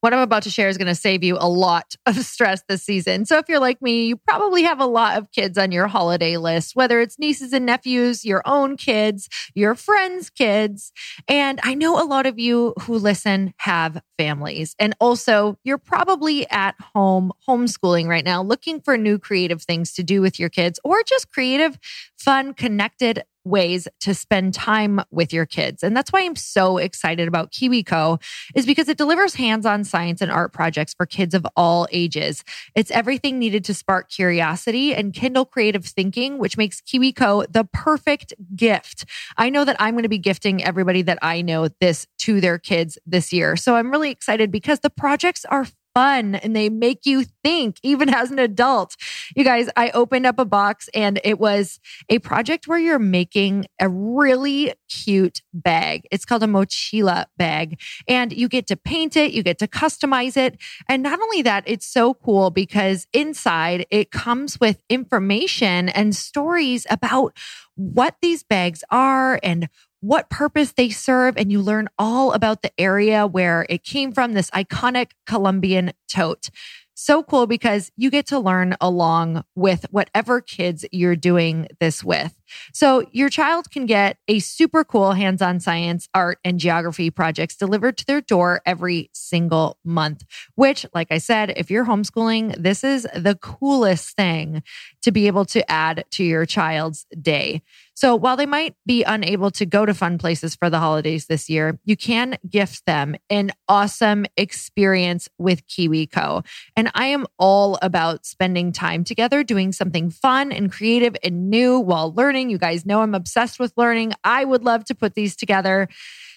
What I'm about to share is going to save you a lot of stress this season. So, if you're like me, you probably have a lot of kids on your holiday list, whether it's nieces and nephews, your own kids, your friends' kids. And I know a lot of you who listen have families. And also, you're probably at home homeschooling right now, looking for new creative things to do with your kids or just creative, fun, connected ways to spend time with your kids. And that's why I'm so excited about KiwiCo is because it delivers hands-on science and art projects for kids of all ages. It's everything needed to spark curiosity and kindle creative thinking, which makes KiwiCo the perfect gift. I know that I'm going to be gifting everybody that I know this to their kids this year. So I'm really excited because the projects are fun and they make you think even as an adult. You guys, I opened up a box and it was a project where you're making a really cute bag. It's called a mochila bag and you get to paint it, you get to customize it. And not only that, it's so cool because inside it comes with information and stories about what these bags are and what purpose they serve, and you learn all about the area where it came from, this iconic Colombian tote. So cool because you get to learn along with whatever kids you're doing this with. So your child can get a super cool hands-on science, art, and geography projects delivered to their door every single month, which, like I said, if you're homeschooling, this is the coolest thing to be able to add to your child's day. So while they might be unable to go to fun places for the holidays this year, you can gift them an awesome experience with KiwiCo. And I am all about spending time together doing something fun and creative and new while learning. You guys know I'm obsessed with learning. I would love to put these together.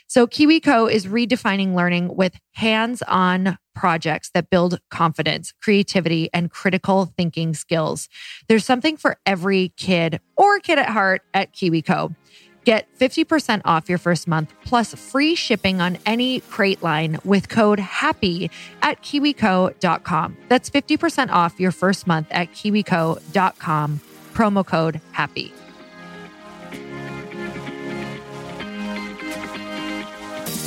So KiwiCo is redefining learning with hands-on projects that build confidence, creativity, and critical thinking skills. There's something for every kid or kid at heart at KiwiCo. Get 50% off your first month plus free shipping on any crate line with code HAPPY at kiwico.com. That's 50% off your first month at kiwico.com. Promo code HAPPY.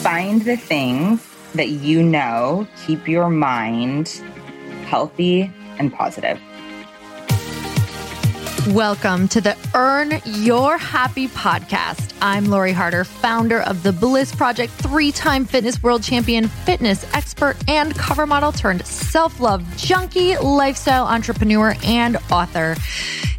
Find the things that you know keep your mind healthy and positive. Welcome to the Earn Your Happy podcast. I'm Lori Harder, founder of the Bliss Project, three time fitness world champion, fitness expert, and cover model turned self love junkie, lifestyle entrepreneur, and author.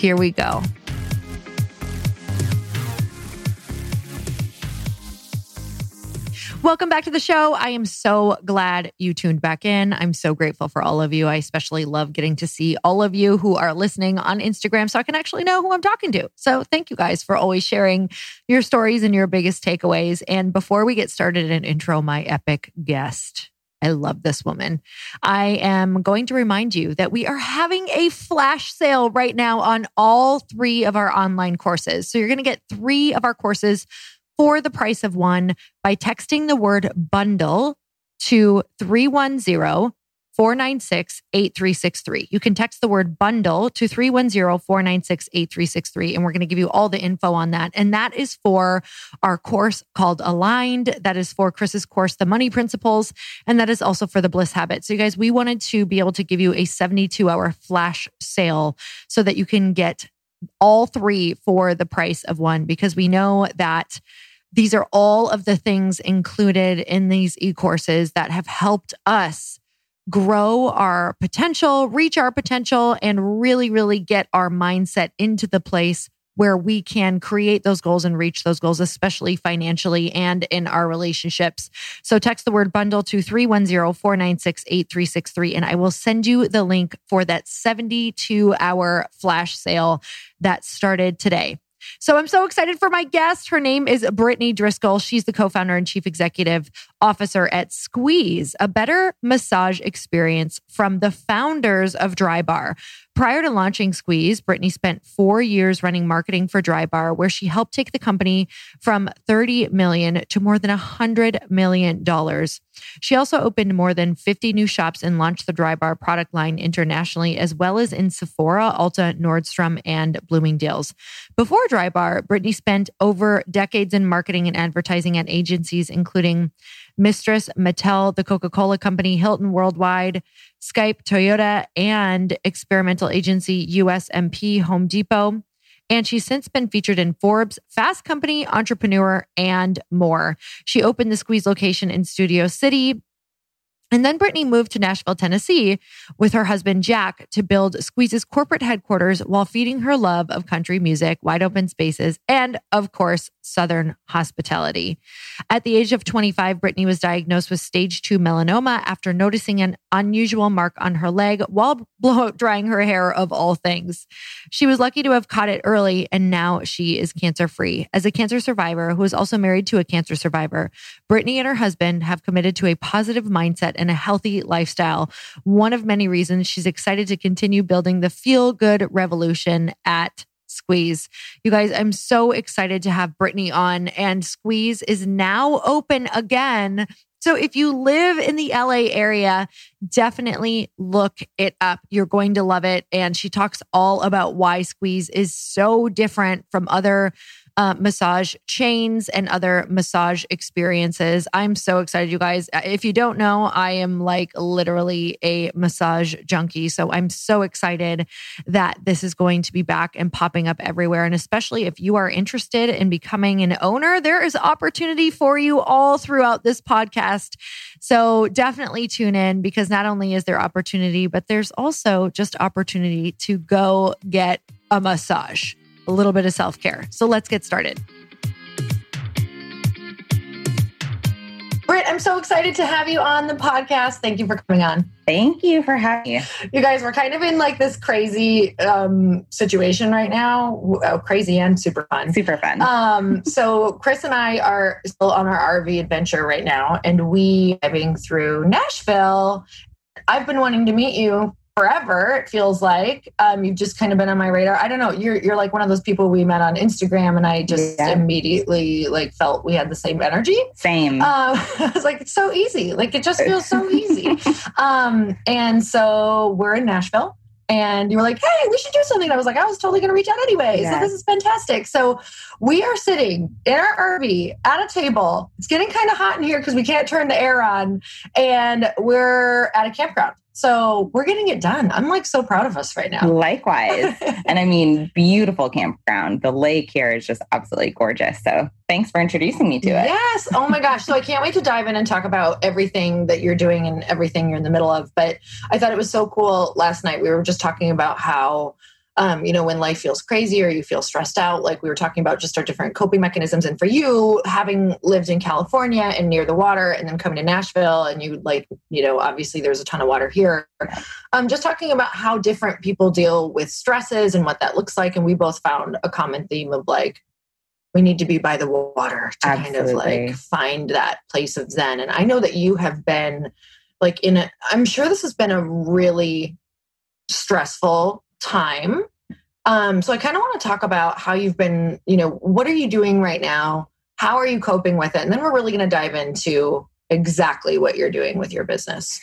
Here we go. Welcome back to the show. I am so glad you tuned back in. I'm so grateful for all of you. I especially love getting to see all of you who are listening on Instagram so I can actually know who I'm talking to. So thank you guys for always sharing your stories and your biggest takeaways. And before we get started and intro my epic guest, I love this woman. I am going to remind you that we are having a flash sale right now on all three of our online courses. So you're going to get three of our courses for the price of one by texting the word bundle to 310 496 8363. You can text the word bundle to 310 496 8363, and we're going to give you all the info on that. And that is for our course called Aligned. That is for Chris's course, The Money Principles. And that is also for the Bliss Habit. So, you guys, we wanted to be able to give you a 72 hour flash sale so that you can get all three for the price of one because we know that these are all of the things included in these e courses that have helped us grow our potential, reach our potential, and really, really get our mindset into the place where we can create those goals and reach those goals, especially financially and in our relationships. So text the word bundle to 310 496 8363, and I will send you the link for that 72 hour flash sale that started today. So I'm so excited for my guest. Her name is Brittany Driscoll. She's the co-founder and chief executive officer at Squeeze, a better massage experience from the founders of Drybar. Prior to launching Squeeze, Brittany spent four years running marketing for Drybar, where she helped take the company from 30 million to more than 100 million dollars. She also opened more than 50 new shops and launched the Drybar product line internationally, as well as in Sephora, Ulta, Nordstrom, and Bloomingdale's. Before Drybar, Brittany spent over decades in marketing and advertising at agencies, including Mistress, Mattel, the Coca Cola Company, Hilton Worldwide, Skype, Toyota, and experimental agency USMP Home Depot. And she's since been featured in Forbes, Fast Company, Entrepreneur, and more. She opened the Squeeze location in Studio City and then Brittany moved to Nashville, Tennessee with her husband Jack to build Squeeze's corporate headquarters while feeding her love of country music, wide open spaces, and of course, Southern hospitality. At the age of 25, Brittany was diagnosed with stage two melanoma after noticing an unusual mark on her leg while blow drying her hair of all things. She was lucky to have caught it early and now she is cancer free. As a cancer survivor who is also married to a cancer survivor, Brittany and her husband have committed to a positive mindset and a healthy lifestyle. One of many reasons she's excited to continue building the feel good revolution at Squeeze. You guys, I'm so excited to have Brittany on, and Squeeze is now open again. So if you live in the LA area, definitely look it up. You're going to love it. And she talks all about why Squeeze is so different from other uh, massage chains and other massage experiences. I'm so excited, you guys. Uh, if you don't know, I am like literally a massage junkie. So I'm so excited that this is going to be back and popping up everywhere. And especially if you are interested in becoming an owner, there is opportunity for you all throughout this podcast. So definitely tune in because not only is there opportunity, but there's also just opportunity to go get a massage a little bit of self care. So let's get started. Britt, I'm so excited to have you on the podcast. Thank you for coming on. Thank you for having me. You guys, we're kind of in like this crazy um, situation right now. Oh, crazy and super fun. Super fun. Um, so Chris and I are still on our RV adventure right now, and we driving through Nashville. I've been wanting to meet you forever it feels like um, you've just kind of been on my radar i don't know you're you're like one of those people we met on instagram and i just yeah. immediately like felt we had the same energy same um, i was like it's so easy like it just feels so easy um, and so we're in nashville and you were like, hey, we should do something. I was like, I was totally going to reach out anyway. Yeah. So this is fantastic. So we are sitting in our RV at a table. It's getting kind of hot in here because we can't turn the air on. And we're at a campground. So we're getting it done. I'm like so proud of us right now. Likewise. and I mean, beautiful campground. The lake here is just absolutely gorgeous. So thanks for introducing me to it. Yes. Oh my gosh. So I can't wait to dive in and talk about everything that you're doing and everything you're in the middle of. But I thought it was so cool last night. We were just talking about how um, you know, when life feels crazy or you feel stressed out, like we were talking about just our different coping mechanisms. And for you, having lived in California and near the water and then coming to Nashville and you like, you know, obviously there's a ton of water here. Um, just talking about how different people deal with stresses and what that looks like. And we both found a common theme of like, we need to be by the water to Absolutely. kind of like find that place of zen. And I know that you have been like in a, I'm sure this has been a really stressful time. Um, so I kind of want to talk about how you've been, you know, what are you doing right now? How are you coping with it? And then we're really going to dive into exactly what you're doing with your business.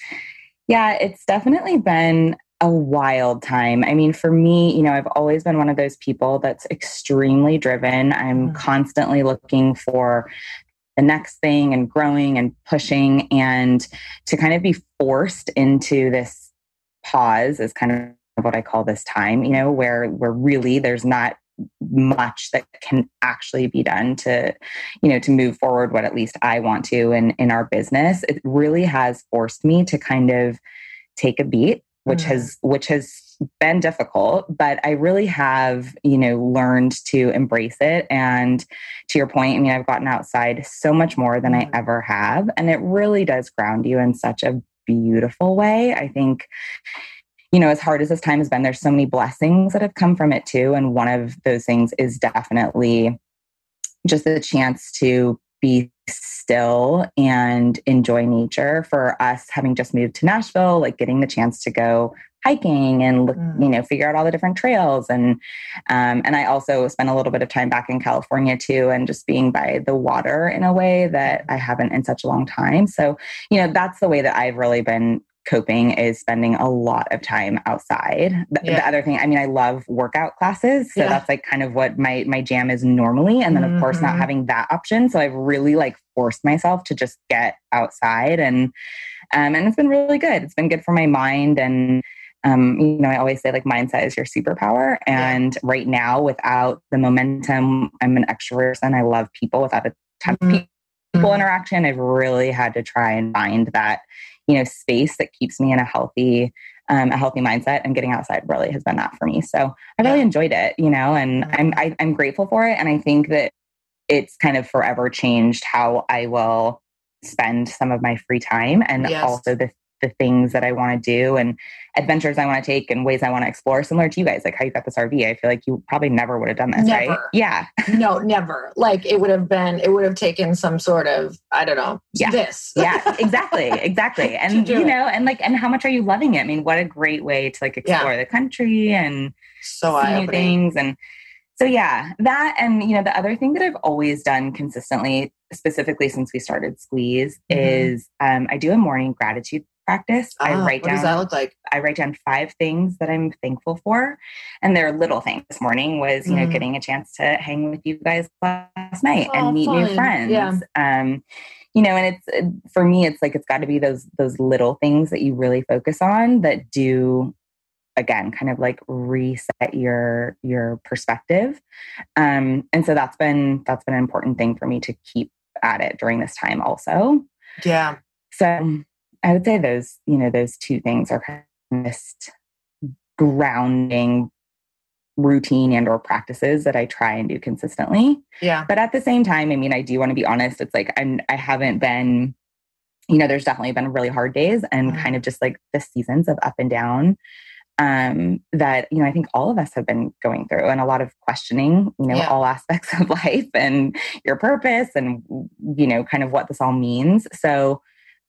Yeah, it's definitely been a wild time. I mean, for me, you know, I've always been one of those people that's extremely driven. I'm mm-hmm. constantly looking for the next thing and growing and pushing and to kind of be forced into this pause is kind of what I call this time, you know, where where really there's not much that can actually be done to you know to move forward what at least i want to in in our business. It really has forced me to kind of take a beat which mm. has which has been difficult but i really have you know learned to embrace it. And to your point i mean i've gotten outside so much more than mm. i ever have and it really does ground you in such a beautiful way. I think you know, as hard as this time has been, there's so many blessings that have come from it too. And one of those things is definitely just the chance to be still and enjoy nature for us having just moved to Nashville, like getting the chance to go hiking and look, mm. you know, figure out all the different trails. And um, and I also spent a little bit of time back in California too, and just being by the water in a way that I haven't in such a long time. So, you know, that's the way that I've really been coping is spending a lot of time outside. The, yeah. the, other thing, I mean, I love workout classes, so yeah. that's like kind of what my my jam is normally. And then of mm-hmm. course not mm-hmm. having that option, so I've really like forced myself to just get outside, and um, and it's been really good. It's been good for my mind and. Um, you know, I always say like mindset is your superpower. And yeah. right now, without the momentum, I'm an extrovert and I love people. Without a ton of mm-hmm. people interaction, I've really had to try and find that you know space that keeps me in a healthy um, a healthy mindset and getting outside really has been that for me. So i really enjoyed it you know and i'm I, am i am grateful for it and i think that it's kind of forever changed how i will spend some of my free time and yes. also the the things that I want to do and adventures I want to take and ways I want to explore, similar to you guys, like how you got this RV. I feel like you probably never would have done this, never. right? Yeah. no, never. Like it would have been, it would have taken some sort of, I don't know, yeah. this. yeah, exactly. Exactly. And you know, it. and like, and how much are you loving it? I mean, what a great way to like explore yeah. the country and so see new things. And so, yeah, that, and you know, the other thing that I've always done consistently, specifically since we started Squeeze, mm-hmm. is um, I do a morning gratitude practice. I ah, write down. What does that look like? I write down five things that I'm thankful for, and they're little things. This morning was, you know, mm. getting a chance to hang with you guys last night oh, and meet fun. new friends. Yeah. Um, you know, and it's for me, it's like it's got to be those those little things that you really focus on that do again kind of like reset your your perspective um and so that's been that's been an important thing for me to keep at it during this time also yeah so I would say those, you know, those two things are kind of just grounding routine and or practices that I try and do consistently. Yeah. But at the same time, I mean, I do want to be honest. It's like I'm I haven't been, you know, there's definitely been really hard days and mm-hmm. kind of just like the seasons of up and down um that you know i think all of us have been going through and a lot of questioning you know yeah. all aspects of life and your purpose and you know kind of what this all means so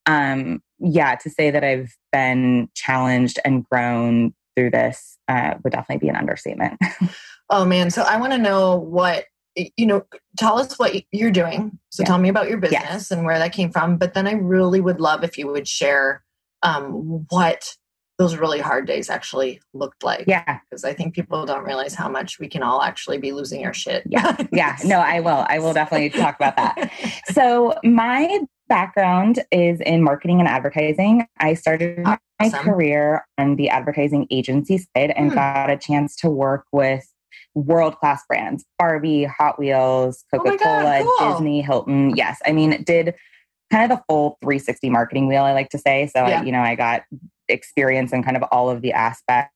um, yeah, to say that I've been challenged and grown through this uh, would definitely be an understatement. oh man, so I want to know what you know. Tell us what you're doing. So yeah. tell me about your business yes. and where that came from. But then I really would love if you would share um, what those really hard days actually looked like. Yeah. Because I think people don't realize how much we can all actually be losing our shit. Yeah. Yeah. No, I will. I will definitely talk about that. So my background is in marketing and advertising. I started awesome. my career on the advertising agency side and hmm. got a chance to work with world class brands Barbie, Hot Wheels, Coca Cola, oh cool. Disney, Hilton. Yes. I mean, did kind of the full 360 marketing wheel, I like to say. So, yeah. I, you know, I got experience in kind of all of the aspects.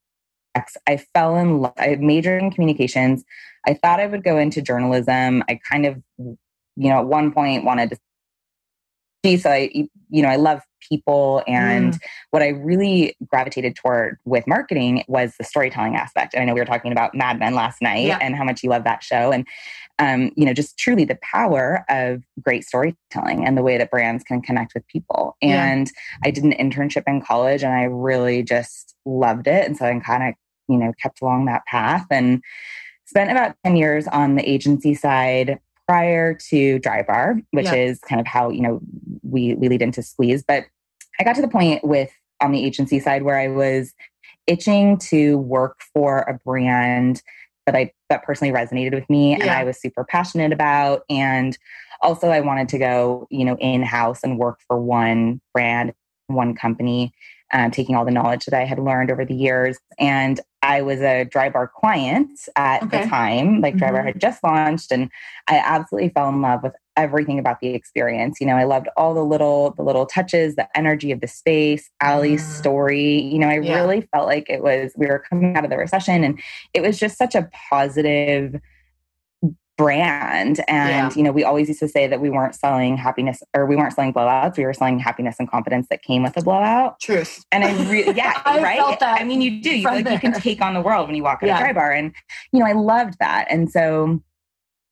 I fell in love, I majored in communications. I thought I would go into journalism. I kind of, you know, at one point wanted to so I, you know, I love people. And mm. what I really gravitated toward with marketing was the storytelling aspect. And I know we were talking about Mad Men last night yeah. and how much you love that show. And, um, you know, just truly the power of great storytelling and the way that brands can connect with people. And yeah. I did an internship in college and I really just loved it. And so I kind of, you know, kept along that path and spent about 10 years on the agency side prior to Drybar, which yeah. is kind of how, you know, we we lead into squeeze. But I got to the point with on the agency side where I was itching to work for a brand that I that personally resonated with me yeah. and I was super passionate about. And also I wanted to go, you know, in-house and work for one brand, one company, um, taking all the knowledge that I had learned over the years. And I was a Drybar client at okay. the time, like mm-hmm. Drybar had just launched, and I absolutely fell in love with everything about the experience. You know, I loved all the little the little touches, the energy of the space, Alli's mm. story. You know, I yeah. really felt like it was we were coming out of the recession, and it was just such a positive brand. And yeah. you know we always used to say that we weren't selling happiness or we weren't selling blowouts. We were selling happiness and confidence that came with a blowout. Truth and i really yeah I right? i mean you do. You, like, you can take on the world when you walk in yeah. a Drybar. And you know i loved that. And so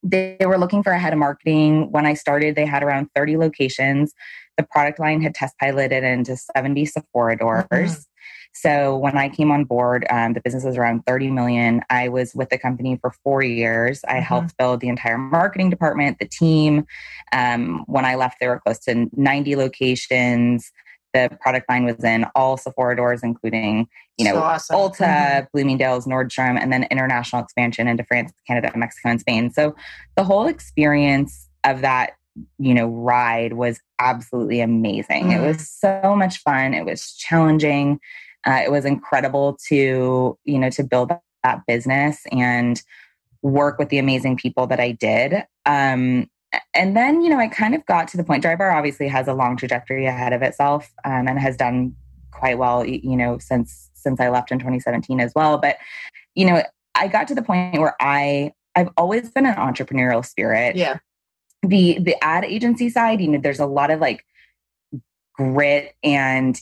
they, they were looking for a head of marketing. When i started they had around 30 locations. The product line had test piloted into 70 sephora doors. Mm-hmm. So when I came on board, um, the business was around 30 million. I was with the company for four years. I mm-hmm. helped build the entire marketing department, the team. Um, when I left, there were close to 90 locations. The product line was in all Sephora doors, including, you know, so awesome. Ulta, mm-hmm. Bloomingdale's, Nordstrom, and then international expansion into France, Canada, Mexico, and Spain. So the whole experience of that you know ride was absolutely amazing mm. it was so much fun it was challenging uh, it was incredible to, you know, to build that business and work with the amazing people that I did. Um, and then, you know, I kind of got to the point. Drybar obviously has a long trajectory ahead of itself um, and has done quite well, you know, since since I left in 2017 as well. But, you know, I got to the point where I I've always been an entrepreneurial spirit. Yeah. The the ad agency side, you know, there's a lot of like grit and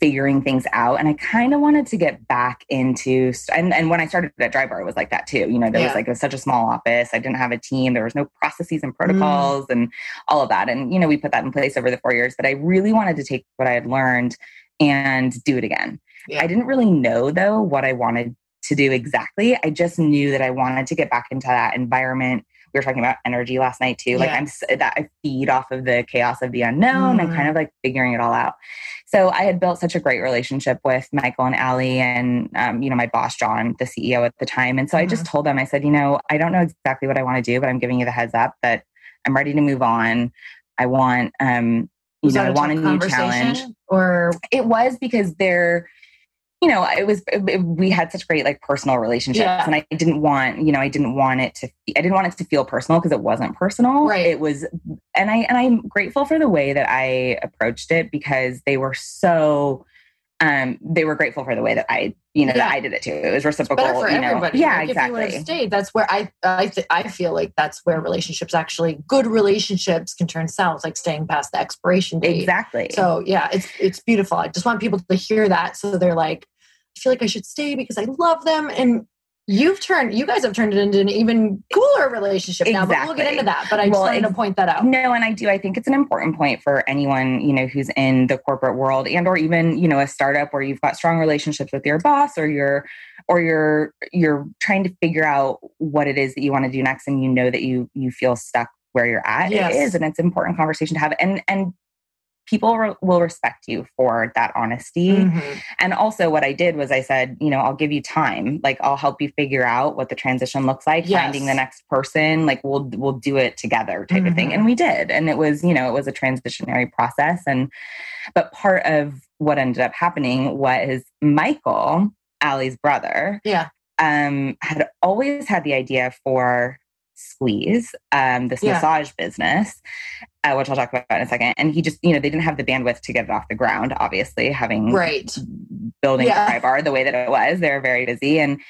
figuring things out and i kind of wanted to get back into and, and when i started at drybar it was like that too you know there yeah. was like it was such a small office i didn't have a team there was no processes and mm. protocols mm. and all of that and you know we put that in place over the four years but i really wanted to take what i had learned and do it again yeah. i didn't really know though what i wanted to do exactly i just knew that i wanted to get back into that environment we were talking about energy last night too. Like I'm that I feed off of the chaos of the unknown mm. and kind of like figuring it all out. So I had built such a great relationship with Michael and Alli and um, you know my boss John, the CEO at the time. And so mm. I just mm-hmm. told them, I said, you know, I don't know exactly what I want to do, but I'm giving you the heads up that I'm ready to move on. I want um you was know, I want a new challenge. Or it was because they're you know, it was it, we had such great like personal relationships, yeah. and I didn't want you know I didn't want it to I didn't want it to feel personal because it wasn't personal. Right. It was, and I and I'm grateful for the way that I approached it because they were so um they were grateful for the way that I you know yeah. that I did it too. It was reciprocal. It's for you know? everybody. Yeah, like exactly. If you would have stayed, that's where I I th- I feel like that's where relationships actually good relationships can turn south, like staying past the expiration date. Exactly. So yeah, it's it's beautiful. I just want people to hear that so they're like, feel like I should stay because I love them. And you've turned, you guys have turned it into an even cooler relationship now, exactly. but we'll get into that. But I just wanted to point that out. No, and I do. I think it's an important point for anyone, you know, who's in the corporate world and or even, you know, a startup where you've got strong relationships with your boss or you're or you're you're trying to figure out what it is that you want to do next and you know that you you feel stuck where you're at. Yes. It is and it's an important conversation to have. And and people re- will respect you for that honesty. Mm-hmm. And also, what I did was I said, you know, I'll give you time. Like, I'll help you figure out what the transition looks like, yes. finding the next person. Like, we'll we'll do it together, type mm-hmm. of thing. And mm-hmm. we did, and it was, you know, it was a transitionary process. And but part of what ended up happening was Michael, Alli's brother, yeah, um, had always had the idea for Squeeze, um, this yeah. massage business, uh, which I'll talk about in a second. And he just, you know, they didn't have the bandwidth to get it off the ground, obviously, having right building yeah. a bar the way that it was. They were very busy. And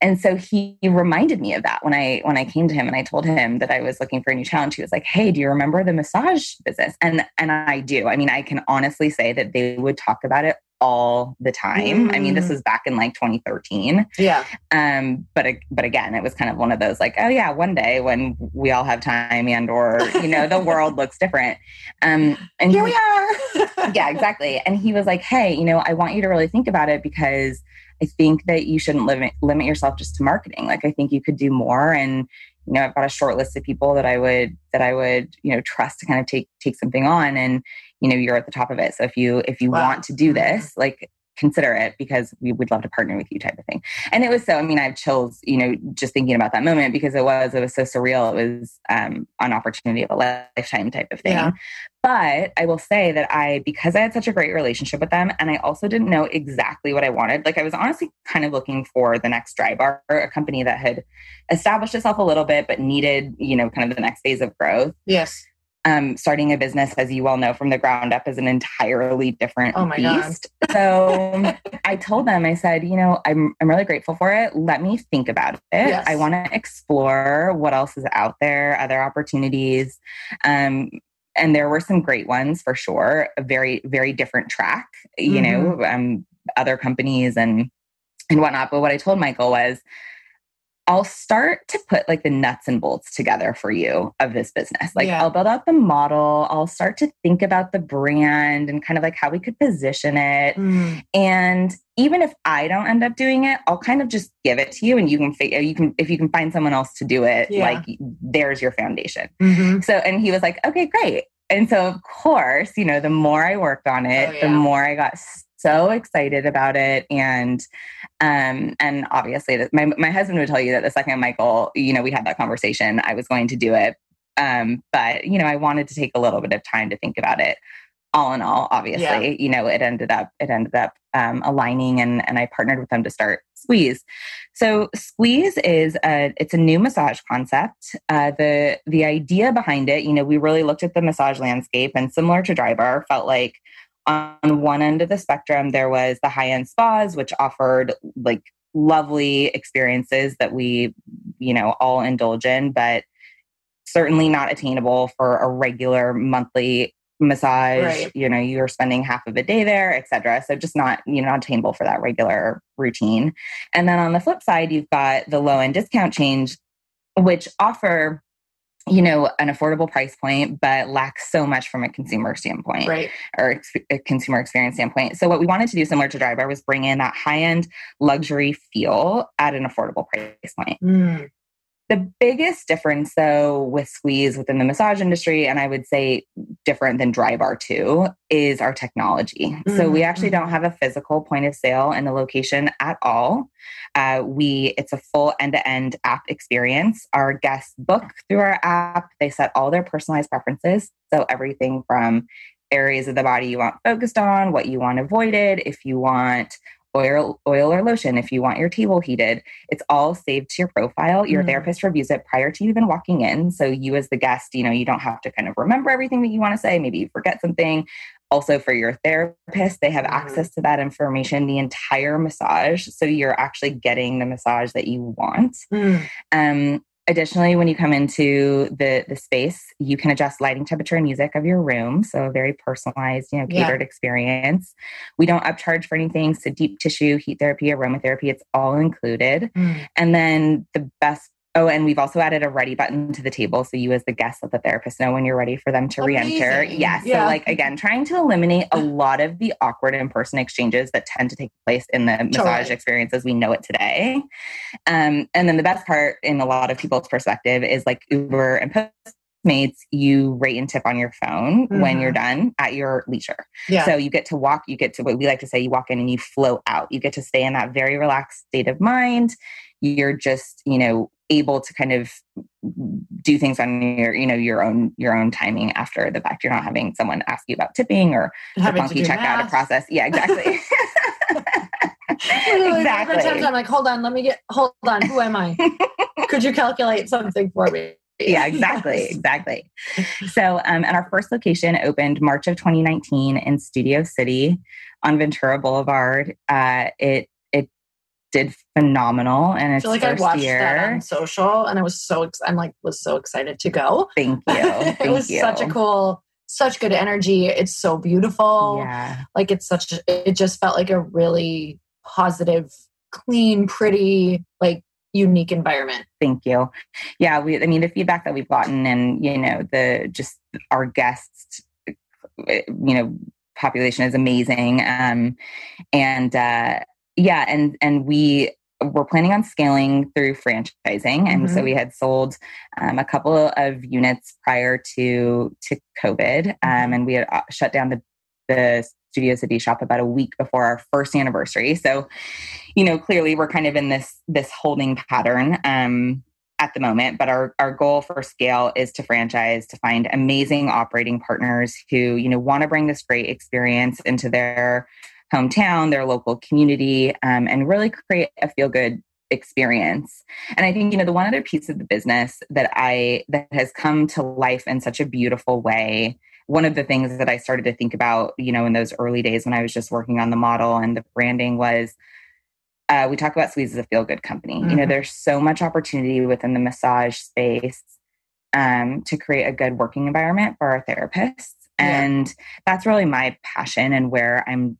and so he reminded me of that when I when I came to him and I told him that I was looking for a new challenge. He was like, "Hey, do you remember the massage business?" And and I do. I mean, I can honestly say that they would talk about it all the time. Mm. I mean, this mm. was back in like 2013. Yeah. Um, but but again, it was kind of one of those like, oh yeah, one day when we all have time and or you know the world looks different. Um, and here he, we are. yeah, exactly. And he was like, hey, you know, I want you to really think about it because I think that you shouldn't limit limit yourself just to marketing. Like I think you could do more and you know, I've got a short list of people that I would that I would, you know, trust to kind of take take something on and you know you're at the top of it so if you if you wow. want to do mm-hmm. this like consider it because we would love to partner with you type of thing and it was so i mean i have chills you know just thinking about that moment because it was it was so surreal it was um, an opportunity of a lifetime type of thing yeah. but i will say that i because i had such a great relationship with them and i also didn't know exactly what i wanted like i was honestly kind of looking for the next Drybar a company that had established itself a little bit but needed you know kind of the next phase of growth yes um, starting a business, as you well know from the ground up, is an entirely different oh my beast. so I told them, I said, you know, I'm, I'm really grateful for it. Let me think about it. Yes. I want to explore what else is out there, other opportunities. Um, and there were some great ones for sure. A very, very different track, you mm-hmm. know, um, other companies and and whatnot. But what I told Michael was, I'll start to put like the nuts and bolts together for you of this business. Like yeah. I'll build out the model, I'll start to think about the brand and kind of like how we could position it. Mm. And even if I don't end up doing it, I'll kind of just give it to you and you can figure you can if you can find someone else to do it, yeah. like there's your foundation. Mm-hmm. So and he was like, "Okay, great." And so of course, you know, the more I worked on it, oh, yeah. the more I got so excited about it and um and obviously my my husband would tell you that the second Michael you know we had that conversation I was going to do it um but you know I wanted to take a little bit of time to think about it all in all obviously yeah. you know it ended up it ended up um, aligning and and I partnered with them to start Squeeze. So Squeeze is a it's a new massage concept. Uh, the the idea behind it, you know, we really looked at the massage landscape and similar to Drybar, felt like on one end of the spectrum, there was the high end spas, which offered like lovely experiences that we, you know, all indulge in, but certainly not attainable for a regular monthly massage. Right. you know you're spending half of a day there etc so just not you know not attainable for that regular routine. And then on the flip side you've got the low end discount change which offer you know an affordable price point but lacks so much from a consumer standpoint right. or ex- a consumer experience standpoint. So what we wanted to do similar to Drybar was bring in that high end luxury feel at an affordable price point. Mm. The biggest difference, though, with Squeeze within the massage industry, and I would say different than Drybar too, is our technology. Mm-hmm. So we mm-hmm, actually don't have a physical point of sale in the location at all. Uh, we it's a full end-to-end app experience. Our guests book through our app. They set all their personalized preferences. So everything from areas of the body you want focused on, what you want avoided, if you want oil, oil or lotion if you want your table heated. It's all saved to your profile. Your mm. therapist reviews it prior to even walking in. So you as the guest, you know, you don't have to kind of remember everything that you want to say. Maybe you forget something. Also for your therapist, they have mm. access to that information the entire massage. So you're actually getting the massage that you want. Mm. Um, Additionally, when you come into the the space, you can adjust lighting, temperature, and music of your room. So a very personalized, you know, catered yeah. experience. We don't upcharge for anything. So deep tissue, heat therapy, aromatherapy, it's all included. Mm. And then the best Oh, and we've also added a ready button to the table. So you, as the guest, let the therapist know when you're ready for them to Amazing. re enter. Yes. Yeah. So, like, again, trying to eliminate a lot of the awkward in person exchanges that tend to take place in the totally. massage experience as we know it today. Um, and then the best part, in a lot of people's perspective, is like Uber and Postmates, you rate and tip on your phone mm-hmm. when you're mm-hmm. done at your leisure. Yeah. So you get to walk, you get to what we like to say, you walk in and you flow out. You get to stay in that very relaxed state of mind. You're just, you know, able to kind of do things on your you know your own your own timing after the fact. You're not having someone ask you about tipping or having monkey check math. out a process. Yeah exactly. Exactly times i'm like hold on let me get hold on who am i? Could you calculate something for me? Yeah exactly yes. exactly. So um, and our first location opened march of 2019 in studio city on ventura boulevard. Uh, it did phenomenal and it's I feel like first I watched year. that on social and I was so ex- I'm like was so excited to go. Thank you. Thank it was you. such a cool such good energy. It's so beautiful. Yeah. Like it's such it just felt like a really positive, clean, pretty, like unique environment. Thank you. Yeah, we I mean the feedback that we've gotten and you know the just our guests you know population is amazing um and uh yeah and and we were planning on scaling through franchising and mm-hmm. so we had sold um, a couple of units prior to to covid um, mm-hmm. and we had uh, shut down the the studio city shop about a week before our first anniversary so you know clearly we're kind of in this this holding pattern um, at the moment but our, our goal for scale is to franchise to find amazing operating partners who you know want to bring this great experience into their hometown, their local community, um, and really create a feel good experience. And I think, you know, the one other piece of the business that I that has come to life in such a beautiful way. One of the things that I started to think about, you know, in those early days when I was just working on the model and the branding was uh, we talk about Squeeze as a feel good company. Mm-hmm. You know, mm-hmm. there's so much opportunity within the massage space um, to create a good working environment for our therapists. Yeah. And that's really my passion and where I'm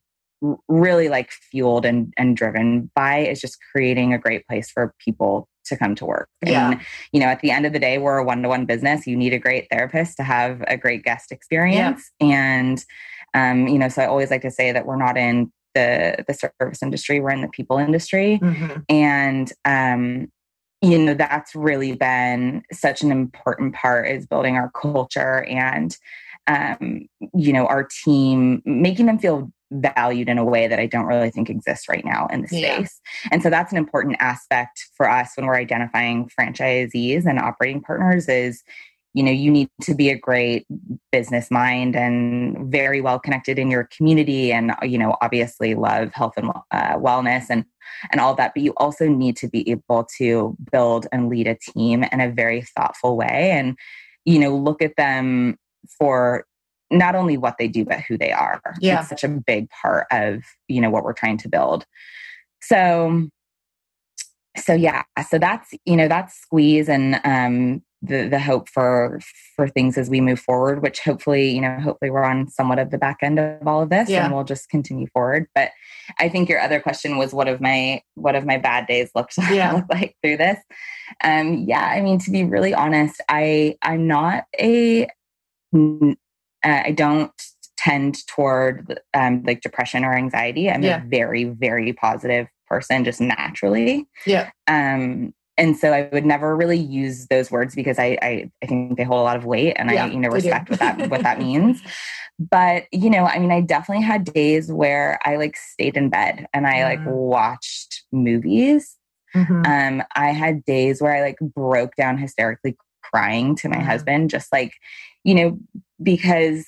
really like fueled and, and driven by is just creating a great place for people to come to work. Yeah. And, you know, at the end of the day, we're a one to one business. You need a great therapist to have a great guest experience. Yeah. And, um, you know, so I always like to say that we're not in the, the service industry, we're in the people industry. Mm-hmm. And, um, you know, that's really been such an important part is building our culture and, um, you know, our team, making them feel valued in a way that I don't really think exists right now in the space. Yeah. And so that's an important aspect for us when we're identifying franchisees and operating partners is you know you need to be a great business mind and very well connected in your community and you know obviously love health and uh, wellness and and all that but you also need to be able to build and lead a team in a very thoughtful way and you know look at them for not only what they do but who they are. Yeah. it's such a big part of you know what we're trying to build. So so yeah so that's you know that's squeeze and um the the hope for for things as we move forward which hopefully you know hopefully we're on somewhat of the back end of all of this yeah. and we'll just continue forward. But i think your other question was what of my what of my bad days looked yeah. look like through this? Um yeah i mean to be really honest i i'm not a uh, I don't tend toward um, like depression or anxiety. I'm yeah. a very, very positive person just naturally. Yeah. Um, and so I would never really use those words because I, I, I think they hold a lot of weight and yeah, I, you know, respect what that, what that means. But, you know, I mean, I definitely had days where I like stayed in bed and I like mm. watched movies. Mm-hmm. Um, I had days where I like broke down hysterically crying to my mm. husband, just like, you know, because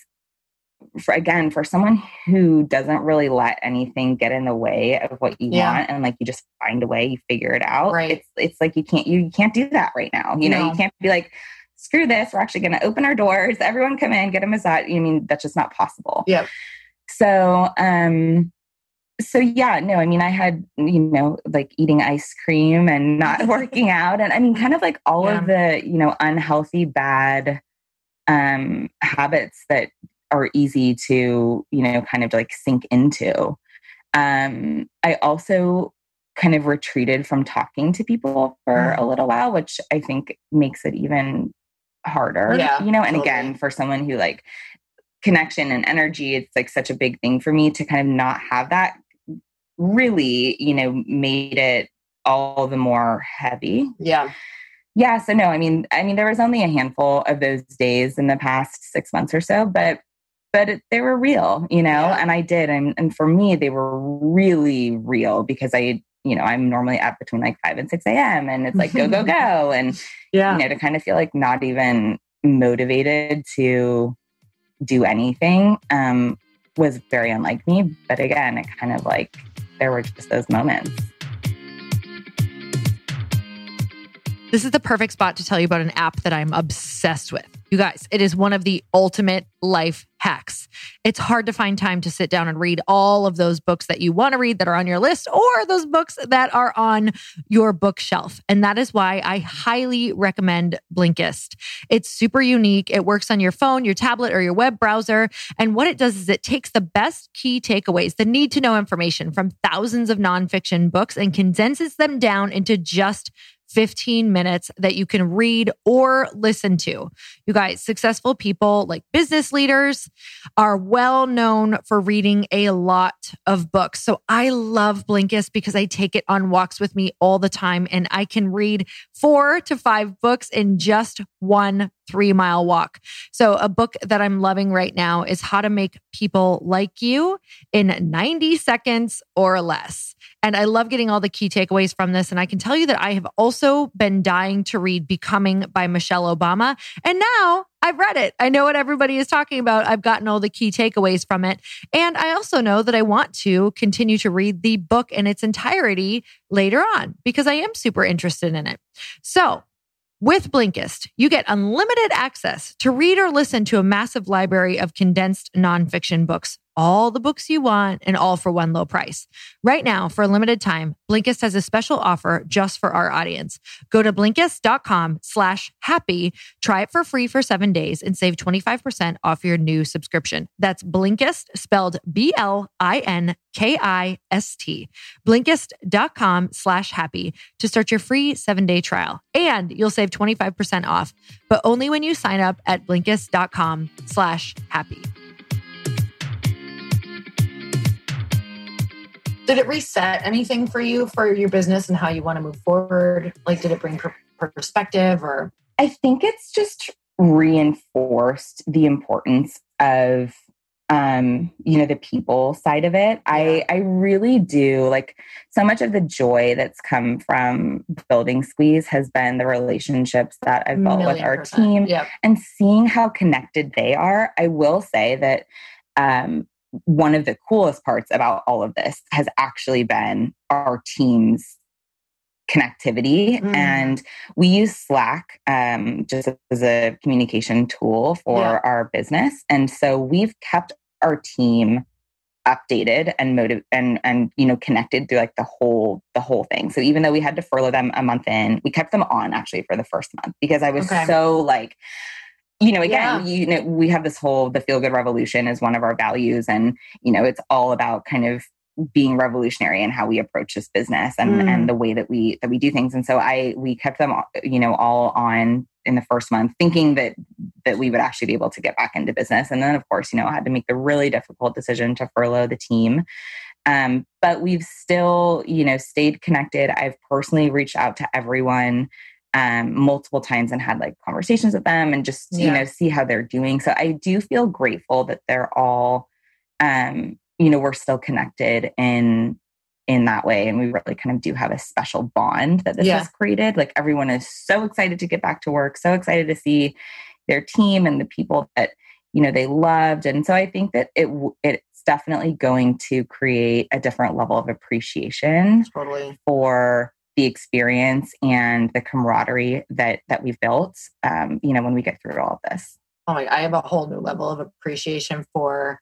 for, again for someone who doesn't really let anything get in the way of what you yeah. want and like you just find a way you figure it out right it's it's like you can't you, you can't do that right now you no. know you can't be like screw this we're actually going to open our doors everyone come in get a massage i mean that's just not possible yeah so um so yeah no i mean i had you know like eating ice cream and not working out and i mean kind of like all yeah. of the you know unhealthy bad um, habits that are easy to, you know, kind of like sink into. Um, I also kind of retreated from talking to people for mm. a little while, which I think makes it even harder. Yeah, you know, and totally. again, for someone who like connection and energy, it's like such a big thing for me to kind of not have that really, you know, made it all the more heavy. Yeah yeah so no i mean i mean there was only a handful of those days in the past six months or so but but it, they were real you know yeah. and i did and, and for me they were really real because i you know i'm normally up between like 5 and 6 a.m and it's like go go go and yeah you know to kind of feel like not even motivated to do anything um was very unlike me but again it kind of like there were just those moments This is the perfect spot to tell you about an app that I'm obsessed with. You guys, it is one of the ultimate life hacks. It's hard to find time to sit down and read all of those books that you want to read that are on your list or those books that are on your bookshelf. And that is why I highly recommend Blinkist. It's super unique. It works on your phone, your tablet, or your web browser. And what it does is it takes the best key takeaways, the need to know information from thousands of nonfiction books and condenses them down into just 15 minutes that you can read or listen to. You guys, successful people like business leaders are well known for reading a lot of books. So I love Blinkist because I take it on walks with me all the time and I can read four to five books in just one three mile walk. So, a book that I'm loving right now is How to Make People Like You in 90 Seconds or Less. And I love getting all the key takeaways from this. And I can tell you that I have also been dying to read Becoming by Michelle Obama. And now I've read it. I know what everybody is talking about. I've gotten all the key takeaways from it. And I also know that I want to continue to read the book in its entirety later on because I am super interested in it. So, with Blinkist, you get unlimited access to read or listen to a massive library of condensed nonfiction books all the books you want and all for one low price. Right now, for a limited time, Blinkist has a special offer just for our audience. Go to Blinkist.com slash happy, try it for free for seven days and save 25% off your new subscription. That's Blinkist spelled B-L-I-N-K-I-S-T. Blinkist.com slash happy to start your free seven day trial. And you'll save 25% off, but only when you sign up at Blinkist.com slash happy. Did it reset anything for you for your business and how you want to move forward? Like, did it bring perspective or? I think it's just reinforced the importance of um you know the people side of it yeah. i i really do like so much of the joy that's come from building squeeze has been the relationships that i've built with our percent. team yep. and seeing how connected they are i will say that um one of the coolest parts about all of this has actually been our team's connectivity mm. and we use slack um, just as a communication tool for yeah. our business and so we've kept our team updated and motive and and you know connected through like the whole the whole thing so even though we had to furlough them a month in we kept them on actually for the first month because i was okay. so like you know again yeah. you know we have this whole the feel good revolution is one of our values. And you know it's all about kind of being revolutionary in how we approach this business and mm. and the way that we that we do things. And so i we kept them all, you know all on in the first month thinking that that we would actually be able to get back into business. And then of course you know I had to make the really difficult decision to furlough the team. Um, but we've still you know stayed connected. I've personally reached out to everyone um, multiple times and had like conversations with them and just yeah. you know see how they're doing so i do feel grateful that they're all um, you know we're still connected in in that way and we really kind of do have a special bond that this yeah. has created like everyone is so excited to get back to work so excited to see their team and the people that you know they loved and so i think that it it's definitely going to create a different level of appreciation totally. for the experience and the camaraderie that that we've built um, you know when we get through all of this. Oh my i have a whole new level of appreciation for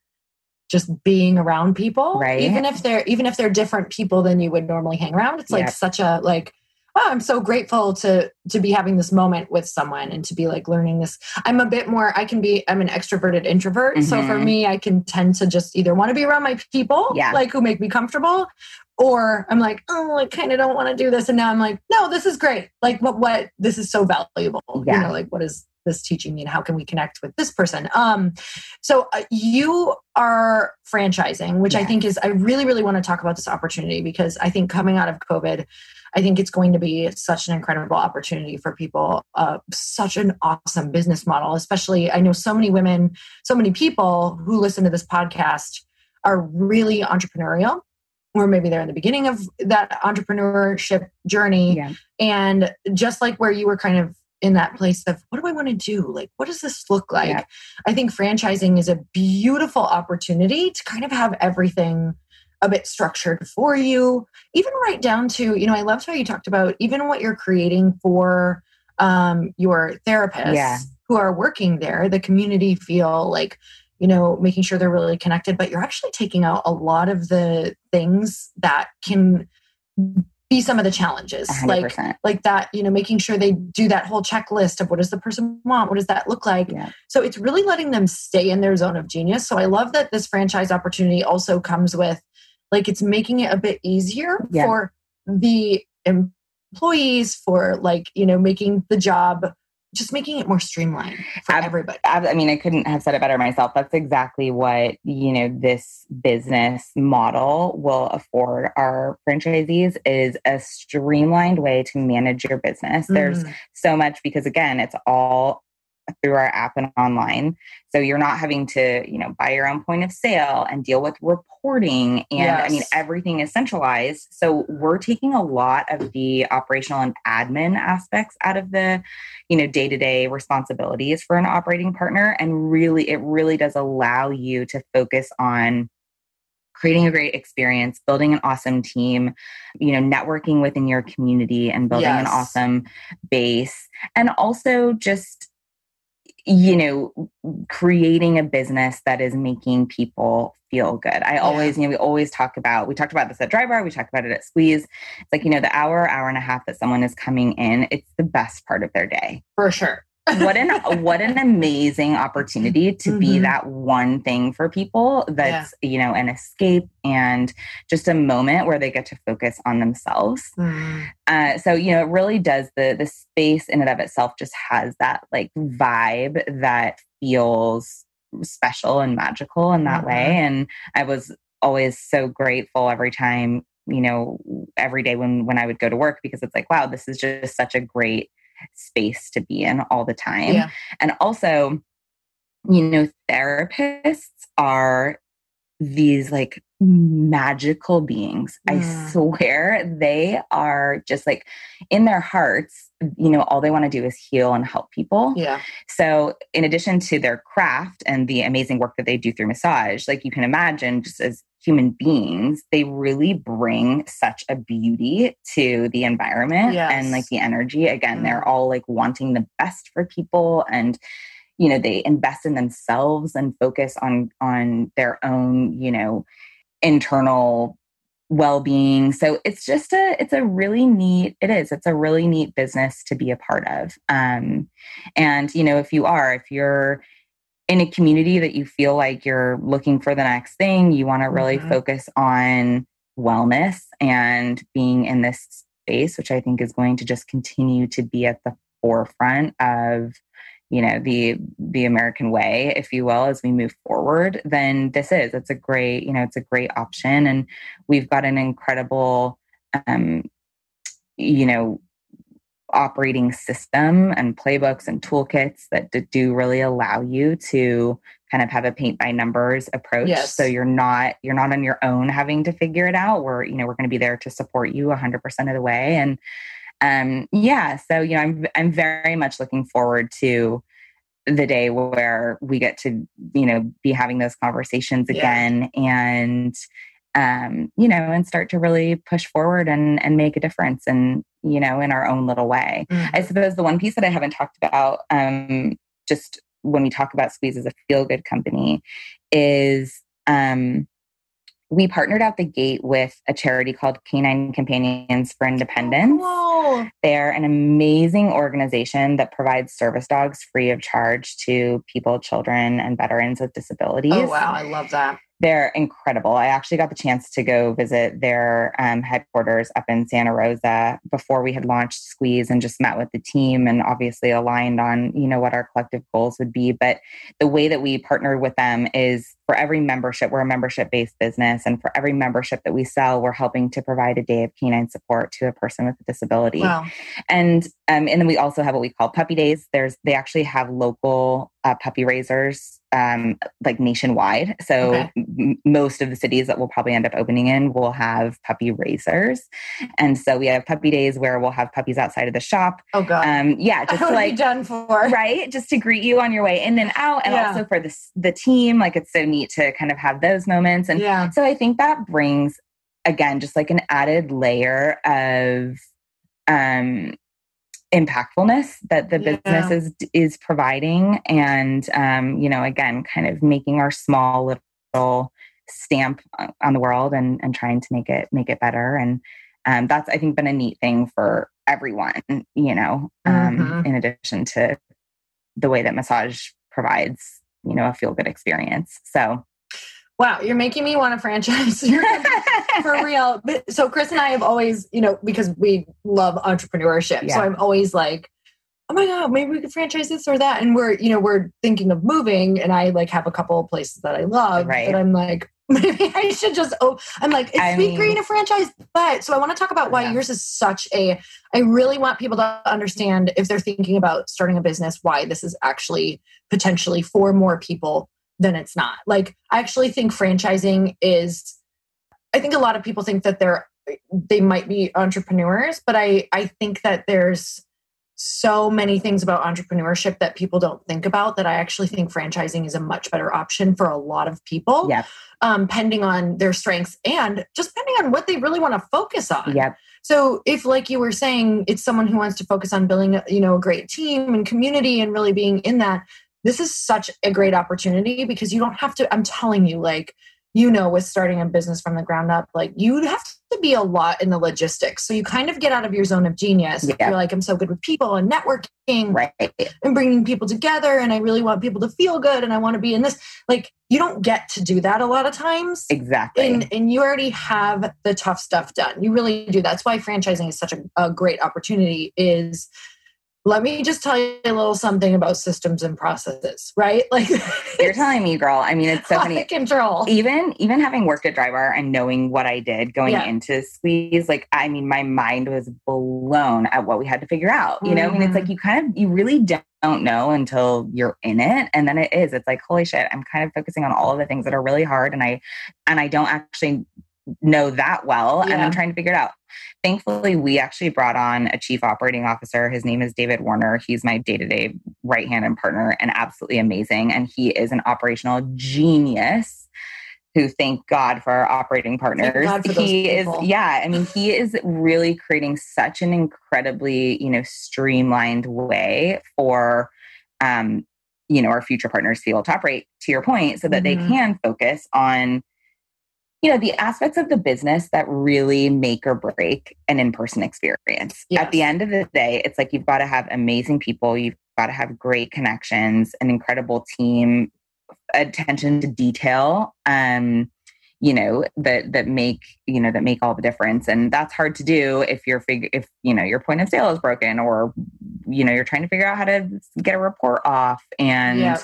just being around people right. even if they're even if they're different people than you would normally hang around. It's like yep. such a like oh i'm so grateful to to be having this moment with someone and to be like learning this i'm a bit more i can be i'm an extroverted introvert mm-hmm. so for mm-hmm. me i can tend to just either want to be around my people yeah. like who make me comfortable or I'm like, oh, I kind of don't want to do this. And now I'm like, no, this is great. Like, what, what, this is so valuable. Yeah. You know, like, what is this teaching me and how can we connect with this person? Um, so uh, you are franchising, which I think is, I really, really want to talk about this opportunity because I think coming out of COVID, I think it's going to be such an incredible opportunity for people. Uh, such an awesome business model, especially I know so many women, so many people who listen to this podcast are really entrepreneurial or maybe they're in the beginning of that entrepreneurship journey yeah. and just like where you were kind of in that place of what do i want to do like what does this look like yeah. i think franchising is a beautiful opportunity to kind of have everything a bit structured for you even right down to you know i loved how you talked about even what you're creating for um, your therapists yeah. who are working there the community feel like you know, making sure they're really connected, but you're actually taking out a lot of the things that can be some of the challenges 100%. like like that you know making sure they do that whole checklist of what does the person want what does that look like yeah. so it's really letting them stay in their zone of genius so i love that this franchise opportunity also comes with like it's making it a bit easier yeah. for the employees for like you know making the job just making it more streamlined for Ab- everybody. Ab- I mean, I couldn't have said it better myself. That's exactly what, you know, this business model will afford our franchisees is a streamlined way to manage your business. Mm. There's so much because again, it's all through our app and online. So you're not having to, you know, buy your own point of sale and deal with reporting. And yes. I mean, everything is centralized. So we're taking a lot of the operational and admin aspects out of the, you know, day to day responsibilities for an operating partner. And really, it really does allow you to focus on creating a great experience, building an awesome team, you know, networking within your community and building yes. an awesome base. And also just, you know, creating a business that is making people feel good. I yeah. always, you know, we always talk about, we talked about this at Drybar, we talked about it at Squeeze. It's like, you know, the hour, hour and a half that someone is coming in, it's the best part of their day. For sure what an what an amazing opportunity to mm-hmm. be that one thing for people that's yeah. you know an escape and just a moment where they get to focus on themselves mm. uh, so you know it really does the the space in and of itself just has that like vibe that feels special and magical in that mm-hmm. way and i was always so grateful every time you know every day when when i would go to work because it's like wow this is just such a great space to be in all the time. Yeah. And also, you know, therapists are these like magical beings. I swear they are just like in their hearts, you know, all they want to do is heal and help people. Yeah. So, in addition to their craft and the amazing work that they do through massage, like you can imagine, just as human beings, they really bring such a beauty to the environment yes. and like the energy. Again, mm. they're all like wanting the best for people and you know they invest in themselves and focus on on their own you know internal well-being so it's just a it's a really neat it is it's a really neat business to be a part of um and you know if you are if you're in a community that you feel like you're looking for the next thing, you want to really mm-hmm. focus on wellness and being in this space, which I think is going to just continue to be at the forefront of you know the the american way if you will as we move forward then this is it's a great you know it's a great option. And we've got an incredible um you know operating system and playbooks and toolkits that do really allow you to kind of have a paint by numbers approach. Yes. so you're not you're not on your own having to figure it out. We're you know we're going to be there to support you 100% of the way. And um yeah so you know i'm i'm very much looking forward to the day where we get to you know be having those conversations again yeah. and um, you know, and start to really push forward and and make a difference and you know, in our own little way. Mm-hmm. I suppose the one piece that I haven't talked about, um, just when we talk about Squeeze as a feel good company, is um, we partnered out the gate with a charity called Canine Companions for Independence. Oh. They're an amazing organization that provides service dogs free of charge to people, children, and veterans with disabilities. Oh, wow. I love that. They're incredible. I actually got the chance to go visit their um, headquarters up in Santa Rosa before we had launched Squeeze and just met with the team and obviously aligned on, you know, what our collective goals would be. But the way that we partner with them is for every membership, we're a membership based business. And for every membership that we sell, we're helping to provide a day of canine support to a person with a disability. Wow. And um, and then we also have what we call puppy days. There's they actually have local uh, puppy raisers um, like nationwide. So okay. m- most of the cities that we'll probably end up opening in will have puppy raisers, and so we have puppy days where we'll have puppies outside of the shop. Oh god, um, yeah, just like done for right, just to greet you on your way in and out, and yeah. also for the the team. Like it's so neat to kind of have those moments, and yeah. so I think that brings again just like an added layer of um impactfulness that the yeah. business is is providing and um, you know again kind of making our small little stamp on the world and and trying to make it make it better and um, that's i think been a neat thing for everyone you know um, mm-hmm. in addition to the way that massage provides you know a feel good experience so Wow, you're making me want to franchise for real. But, so Chris and I have always, you know, because we love entrepreneurship. Yeah. So I'm always like, oh my god, maybe we could franchise this or that. And we're, you know, we're thinking of moving, and I like have a couple of places that I love. Right. But I'm like, maybe I should just oh I'm like it's I Sweet mean- Green a franchise, but so I want to talk about why Yeah. yours is such a I really want people to understand if they're thinking about starting a business, why this is actually potentially for more people than it's not. Like I actually think franchising is I think a lot of people think that they're they might be entrepreneurs, but I I think that there's so many things about entrepreneurship that people don't think about that I actually think franchising is a much better option for a lot of people Yep. um, pending on their strengths and just depending on what they really want to focus on. Yep. So if, like you were saying, it's someone who wants to focus on building, you know, a great team and community and really being in that, this is such a great opportunity because you don't have to. I'm telling you, like you know, with starting a business from the ground up, like you have to be a lot in the logistics. So you kind of get out of your zone of genius. Yeah. You're like, I'm so good with people and networking Right. and bringing people together and I really want people to feel good and I want to be in this like you don't get to do that a lot of times Exactly. and and you already have the tough stuff done you really do that's why franchising is such a, a great opportunity is let me just tell you a little something about systems and processes right like You're telling me, girl. I mean, it's so funny. control Even even having worked at Drybar and knowing what I did going Yeah. into Squeeze, like I mean, my mind was blown at what we had to figure out. You know, I mean, it's like mm. you kind of you really don't know until you're in it, and then it is. It's like holy shit! I'm kind of focusing on all of the things that are really hard, and I and I don't actually know that well, and I'm trying to figure it out. Thankfully, we actually brought on a chief operating officer. His name is David Warner. He's my day to day right hand and partner, and absolutely amazing. And he is an operational genius. Who thank God for our operating partners. He is, yeah. I mean, he is really creating such an incredibly, you know, streamlined way for, um, you know, our future partners to be able to operate. To your point, so that they Mhm. can focus on you know the aspects of the business that really make or break an in-person experience. At the end of the day it's like you've got to have amazing people you've got to have great connections an incredible team attention to detail um you know that that make you know that make all the difference. And that's hard to do if you're fig- if you know your point of sale is broken or you know you're trying to figure out how to get a report off. And Yeah.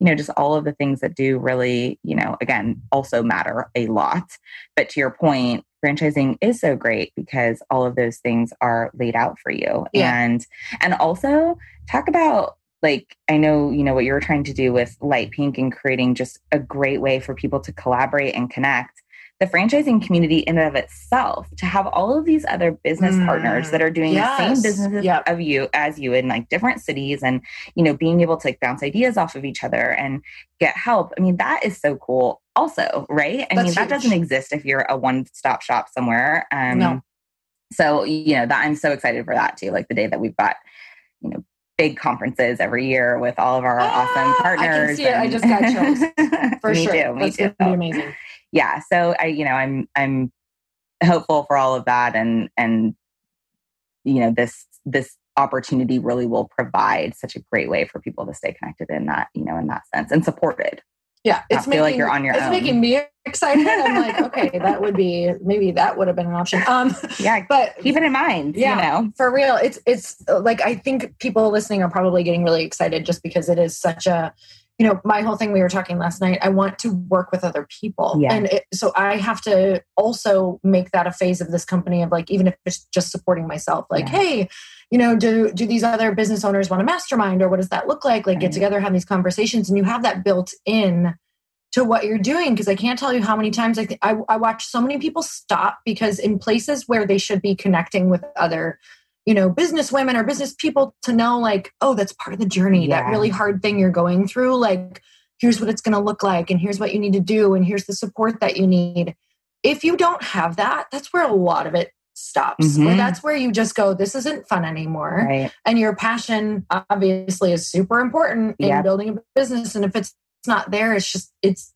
You know just all of the things that do really you know again also matter a lot. But to your point franchising is so great because all of those things are laid out for you. Yeah. and and also talk about like i know you know what you were trying to do with light pink and creating just a great way for people to collaborate and connect the franchising community in and of itself to have all of these other business Mm. partners that are doing the same businesses Yep. of you as you in like different cities and you know being able to like bounce ideas off of each other and get help i mean that is so cool also right i mean That's that huge. doesn't exist if you're a one-stop shop somewhere um No. so you know that i'm so excited for that too like the day that we've got you know big conferences every year with all of our Ah, awesome I can partners see it. I just got chills for me sure too me that's too gonna be amazing yeah so i you know i'm i'm hopeful for all of that and and you know this this opportunity really will provide such a great way for people to stay connected in that you know in that sense and supported yeah it's feel making like you're on your own. it's own. making me excited i'm like okay that would be maybe that would have been an option um yeah but keep it in mind Yeah. you know for real it's it's like i think people listening are probably getting really excited just because it is such a you know my whole thing we were talking last night i want to work with other people Yeah. and it, so i have to also make that a phase of this company of like even if it's just supporting myself like Yeah. hey you know do do these other business owners want a mastermind or what does that look like like Right. get together have these conversations and you have that built in to what you're doing because i can't tell you how many times I, th- I i watch so many people stop because in places where they should be connecting with other you know business women or business people to know like oh that's part of the journey that really hard thing you're going through. Like here's what it's going to look like and here's what you need to do and here's the support that you need. If you don't have that that's where a lot of it stops Where Mhm. that's where you just go this isn't fun anymore. Right. And your passion obviously is super important in Yep. building a business and if it's not there it's just it's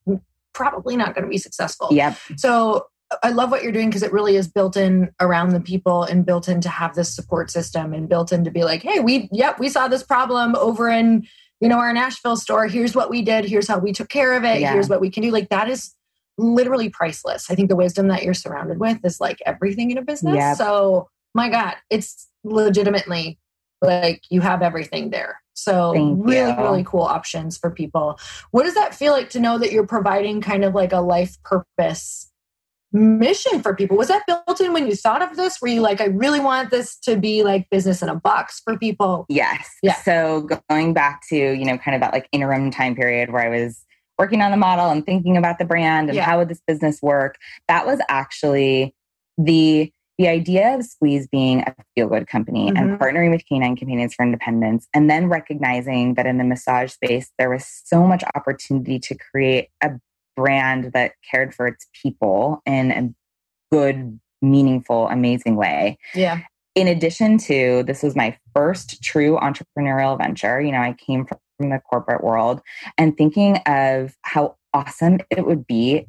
probably not going to be successful. Yep. So i love what you're doing because it really is built in around the people and built in to have this support system and built in to be like hey we yep we saw this problem over in you know our nashville store here's what we did here's how we took care of it Yeah. here's what we can do like that is literally priceless i think the wisdom that you're surrounded with is like everything in a business Yep. so my god it's legitimately like you have everything there So Thank really, you. really cool options for people. What does that feel like to know that you're providing kind of like a life purpose mission for people? Was that built in when you thought of this? Were you like, I really want this to be like business in a box for people? Yes. Yeah. So going back to, you know, kind of that like interim time period where I was working on the model and thinking about the brand and Yeah. how would this business work, that was actually the the idea of Squeeze being a feel good company Mhm. and partnering with Canine Companions for Independence, and then recognizing that in the massage space, there was so much opportunity to create a brand that cared for its people in a good, meaningful, amazing way Yeah. in addition to this was my first true entrepreneurial venture you know i came from the corporate world and thinking of how awesome it would be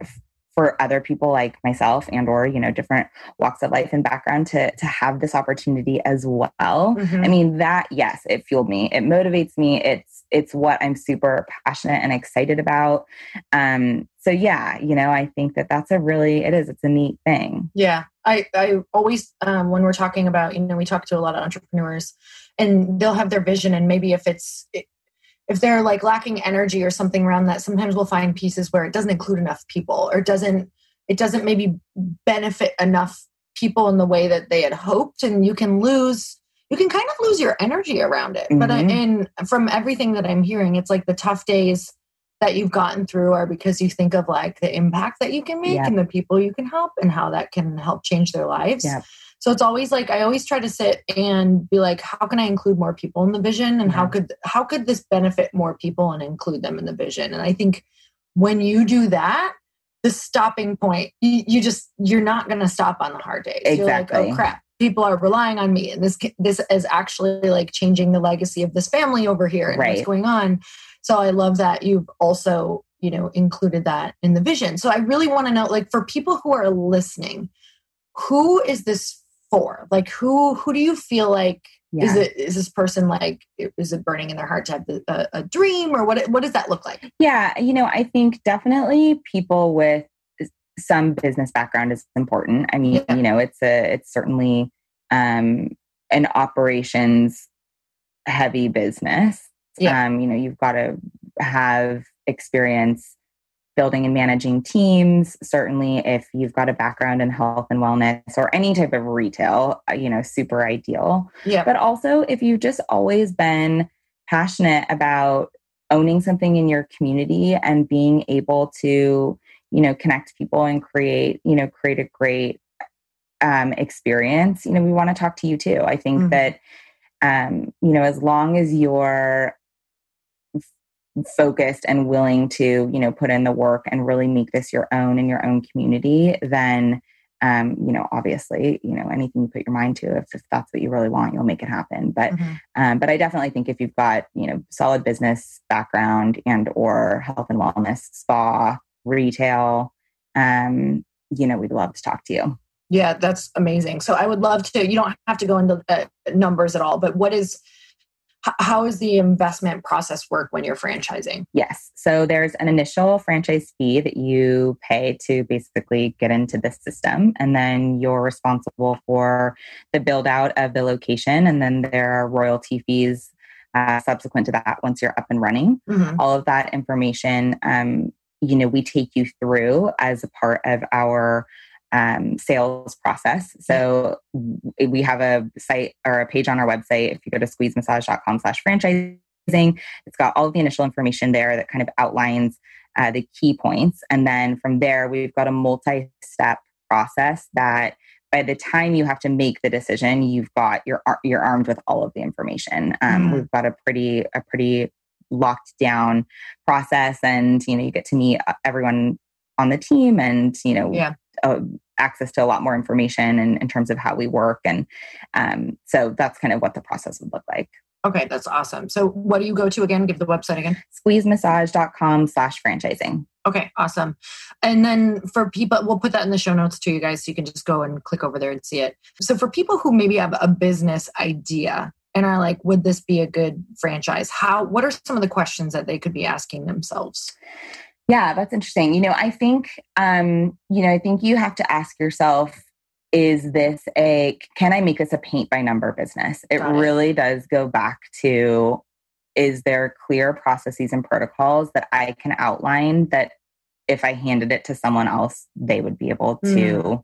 for other people like myself and or you know different walks of life and background to to have this opportunity as well. Mhm. i mean that yes it fueled me. It motivates me. It's it's what i'm super passionate and excited about. Um so yeah you know i think that that's a really it is it's a neat thing. Yeah, I I always um, when we're talking about you know we talk to a lot of entrepreneurs and they'll have their vision and maybe if it's if they're like lacking energy or something around that sometimes we'll find pieces where it doesn't include enough people or doesn't it doesn't maybe benefit enough people in the way that they had hoped and you can lose you can kind of lose your energy around it but uh, mm-hmm. I, and from everything that i'm hearing it's like the tough days that you've gotten through are because you think of like the impact that you can make Yeah. and the people you can help and how that can help change their lives Yeah. So it's always like i always try to sit and be like how can i include more people in the vision? And how mm-hmm. could how could this benefit more people and include them in the vision? And i think when you do that the stopping point you, you just you're not going to stop on the hard days. You're like oh, Exactly. oh crap. People are relying on me. And this this is actually like changing the legacy of this family over here and what's going on. So i love that you've also you know included that in the vision. So i really want to know like for people who are listening who is this for like who who do you feel like is it is this person like is it burning in their heart to have the- a, a dream or what what does that look like Yeah, you know, I think definitely people with some business background is important. I mean, Yeah. you know, it's a it's certainly um an operations heavy business. Yeah. Um, you know, you've got to have experience building and managing teams. Certainly, if you've got a background in health and wellness or any type of retail, uh, you know, super ideal yeah but also if you've just always been passionate about owning something in your community and being able to you know connect people and create you know create a great um, experience you know we want to talk to you too i think Mhm. that um, you know as long as you're focused and willing to you know put in the work and really make this your own in your own community then um, you know obviously you know anything you put your mind to if, if that's what you really want you'll make it happen but Mhm. um, but i definitely think if you've got you know solid business background and or health and wellness spa retail um, you know we'd love to talk to you Yeah, that's amazing. So I would love to. You don't have to go into uh, numbers at all, but what is how is the investment process work when you're franchising? Yes. So there's an initial franchise fee that you pay to basically get into the system. And then you're responsible for the build out of the location. And then there are royalty fees uh, subsequent to that once you're up and running. Mhm. All of that information, um, you know, we take you through as a part of our um, sales process. So we have a site or a page on our website. If you go to squeezemassage.com slash franchising, it's got all of the initial information there that kind of outlines uh, the key points. And then from there, we've got a multi step process that by the time you have to make the decision, you've got you're you're armed with all of the information. Um, Mhm. We've got a pretty a pretty locked down process, and you know you get to meet uh, everyone on the team, and you know Yeah. uh, access to a lot more information in, in terms of how we work, and um, so that's kind of what the process would look like. Okay, that's awesome. So what do you go to again? Give the website again. Squeezemassage.com slash franchising. Okay, awesome. And then for people, we'll put that in the show notes to you guys so you can just go and click over there and see it. So for people who maybe have a business idea and are like, would this be a good franchise? How, what are some of the questions that they could be asking themselves? Yeah, that's interesting. You know, I think um, you know, I think you have to ask yourself is this a can I make this a paint by number business? It it. really does go back to is there clear processes and protocols that I can outline that if I handed it to someone else, they would be able to mm.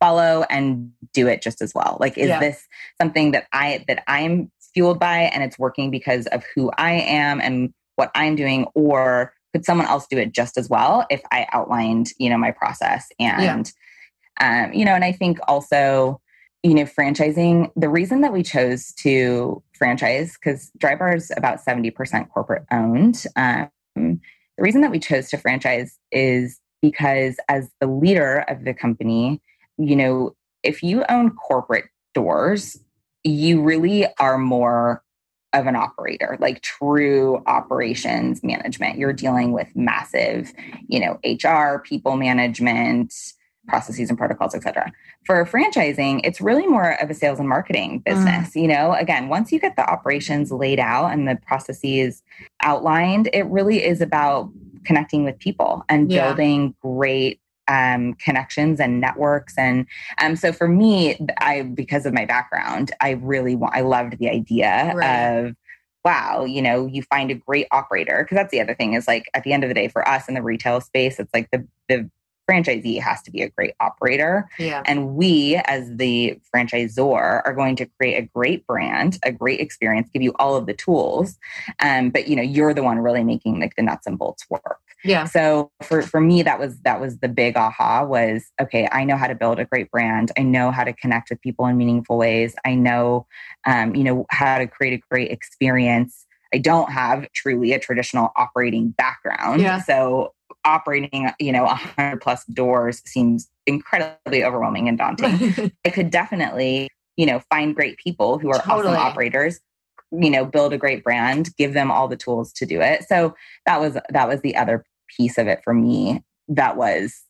follow and do it just as well? Like, is yeah. this something that I that I'm fueled by and it's working because of who I am and what I'm doing, or could someone else do it just as well if I outlined, you know, my process and yeah. um, you know, and I think also you know, franchising, the reason that we chose to franchise, because Drybar is about 70% corporate owned. Um, the reason that we chose to franchise is because as the leader of the company, you know, if you own corporate doors, you really are more of an operator, like true operations management. You're dealing with massive, you know, HR, people management, processes and protocols, etc. For franchising, it's really more of a sales and marketing mm. business. Mm. You know, again, once you get the operations laid out and the processes outlined, it really is about connecting with people and yeah. building great um, connections and networks. And um, so for me, I because of my background, I really want I loved the idea right. of wow, you know, you find a great operator because that's the other thing is like at the end of the day for us in the retail space, it's like the the franchisee has to be a great operator. Yeah. And we, as the franchisor, are going to create a great brand, a great experience, give you all of the tools. Um, but you know, you're the one really making like the nuts and bolts work. Yeah. So for for me, that was that was the big aha was okay, I know how to build a great brand. I know how to connect with people in meaningful ways. I know um, you know, how to create a great experience. I don't have truly a traditional operating background. Yeah. So operating, you know, a 100 plus doors seems incredibly overwhelming and daunting. I could definitely, you know, find great people who are totally. awesome operators, you know, build a great brand, give them all the tools to do it. So that was that was the other piece of it for me that was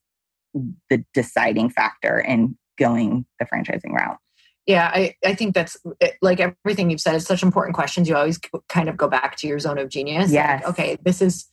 the deciding factor in going the franchising route. Yeah, I, I think that's like everything you've said is such important questions. You always kind of go back to your zone of genius. Yes. Like, okay, this is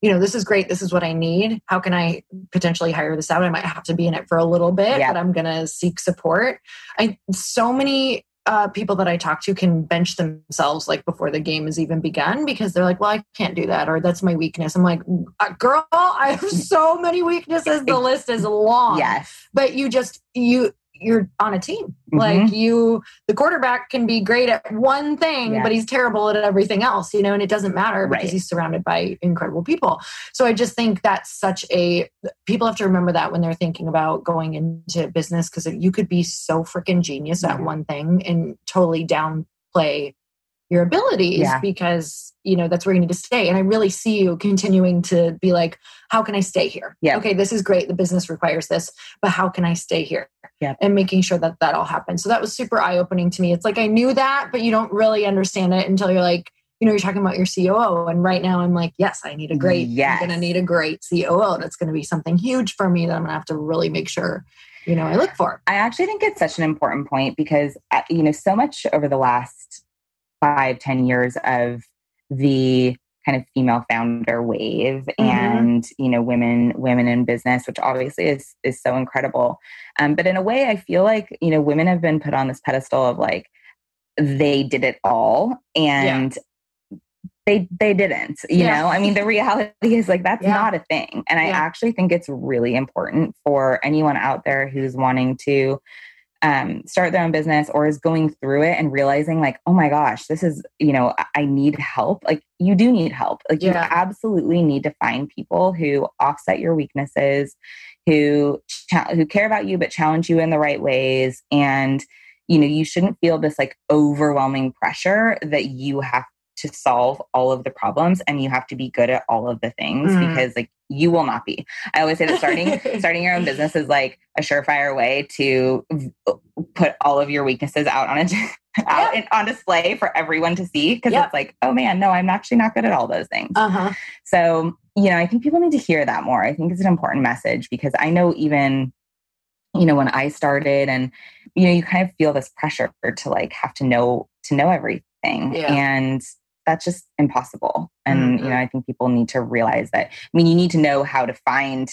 you know, this is great. This is what I need. How can I potentially hire this out? I might have to be in it for a little bit, yeah. but I'm going to seek support. I so many uh, people that I talk to can bench themselves like before the game has even begun because they're like, well, I can't do that, or that's my weakness. I'm like, uh, girl, I have so many weaknesses. The list is long. Yes. But you just, you, you're on a team. Mm-hmm. Like you, the quarterback can be great at one thing, but he's terrible at everything else, you know, and it doesn't matter because right. he's surrounded by incredible people. So I just think that's such a, people have to remember that when they're thinking about going into business because you could be so freaking genius at one thing and totally downplay your abilities yeah. because you know that's where you need to stay. And i really see you continuing to be like how can i stay here? Yeah. Okay this is great. The business requires this but how can i stay here? Yeah. And making sure that that all happens so that was super eye-opening to me. It's like i knew that but you don't really understand it until you're like you know you're talking about your coo and right now i'm like yes i need a great yes. i'm gonna need a great coo that's gonna be something huge for me that i'm gonna have to really make sure you know i look for. I actually think it's such an important point because uh, you know so much over the last five, ten years of the kind of female founder wave mm-hmm. and you know women women in business which obviously is is so incredible um, but in a way i feel like you know women have been put on this pedestal of like they did it all and yeah. they they didn't you yeah. know i mean the reality is like that's yeah. not a thing and i actually think it's really important for anyone out there who's wanting to um, start their own business or is going through it and realizing like oh my gosh this is you know i need help. Like you do need help. Like yeah. you absolutely need to find people who offset your weaknesses who who care about you but challenge you in the right ways. And you know you shouldn't feel this like overwhelming pressure that you have to solve all of the problems and you have to be good at all of the things mm. because like you will not be. I always say that starting starting your own business is like a surefire way to put all of your weaknesses out on a out yep. on display for everyone to see because yep. it's like, oh man, no, I'm actually not good at all those things. Uh-huh. So, you know, I think people need to hear that more. I think it's an important message because I know even you know when I started and you know you kind of feel this pressure to like have to know to know everything yeah. and that's just impossible. And mm-hmm. you know, I think people need to realize that. I mean, you need to know how to find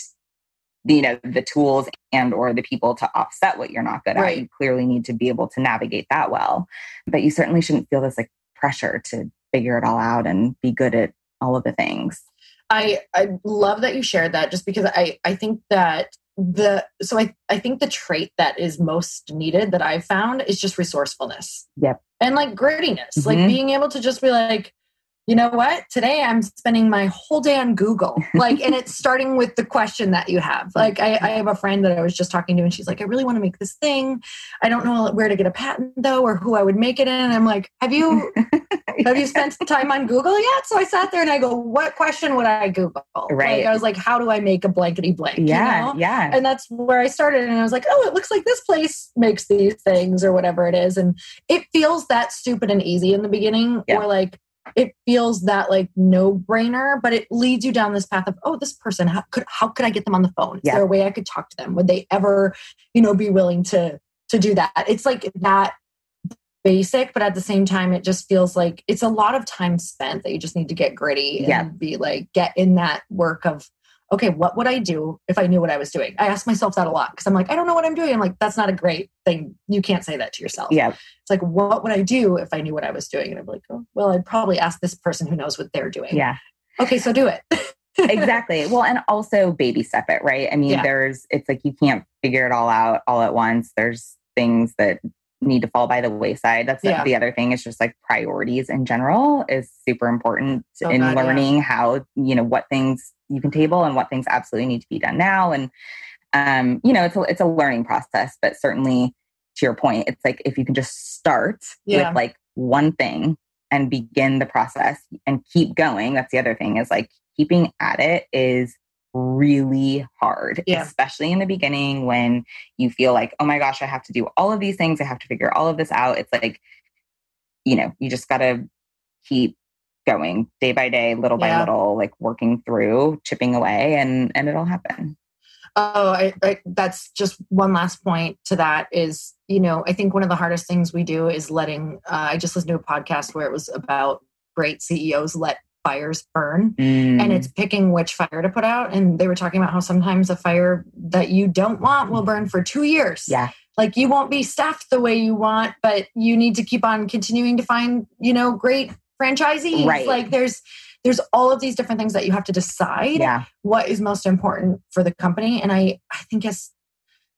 the, you know the tools and or the people to offset what you're not good right. at. You clearly need to be able to navigate that well. But you certainly shouldn't feel this like pressure to figure it all out and be good at all of the things. I I love that you shared that just because I I think that the so I I think the trait that is most needed that I've found is just resourcefulness. Yep. And like grittiness, mm-hmm. like being able to just be like, you know what? Today I'm spending my whole day on Google. Like, and it's starting with the question that you have. Like, I, I, have a friend that I was just talking to, and she's like, I really want to make this thing. I don't know where to get a patent though, or who I would make it in. And I'm like, have you have you spent time on Google yet? So I sat there and I go, what question would I Google? Right. Like, I was like, how do I make a blankety blank? Yeah. You know? Yeah. And that's where I started. And I was like, oh, it looks like this place makes these things or whatever it is. And it feels that stupid and easy in the beginning, yeah. or like it feels that like no brainer, but it leads you down this path of, oh, this person, how could how could I get them on the phone? Is yeah. there a way I could talk to them? Would they ever, you know, be willing to to do that? It's like that basic, but at the same time, it just feels like it's a lot of time spent that you just need to get gritty and yeah. be like get in that work of okay, what would I do if I knew what I was doing? I ask myself that a lot because I'm like, I don't know what I'm doing. I'm like, that's not a great thing. You can't say that to yourself. Yeah. It's like, what would I do if I knew what I was doing? And I'm like, oh, well, I'd probably ask this person who knows what they're doing. Yeah. Okay, so do it. exactly. Well, and also baby step it, right? I mean, yeah. there's, it's like you can't figure it all out all at once. There's things that need to fall by the wayside. That's yeah. the other thing is just like priorities in general is super important oh, in God, learning yeah. how, you know, what things you can table and what things absolutely need to be done now. And, um, you know, it's a, it's a learning process, but certainly to your point, it's like if you can just start yeah. with like one thing and begin the process and keep going. That's the other thing is like keeping at it is really hard, yeah. especially in the beginning when you feel like, oh my gosh, I have to do all of these things. I have to figure all of this out. It's like, you know, you just got to keep going day by day, little yeah. by little, like working through, chipping away, and and it'll happen. Oh, I, I, that's just one last point to that is, you know, I think one of the hardest things we do is letting. Uh, I just listened to a podcast where it was about great CEOs let fires burn mm. and it's picking which fire to put out and they were talking about how sometimes a fire that you don't want will burn for 2 years. Yeah. Like you won't be staffed the way you want, but you need to keep on continuing to find, you know, great franchisees. Right. Like there's there's all of these different things that you have to decide yeah. what is most important for the company and I I think as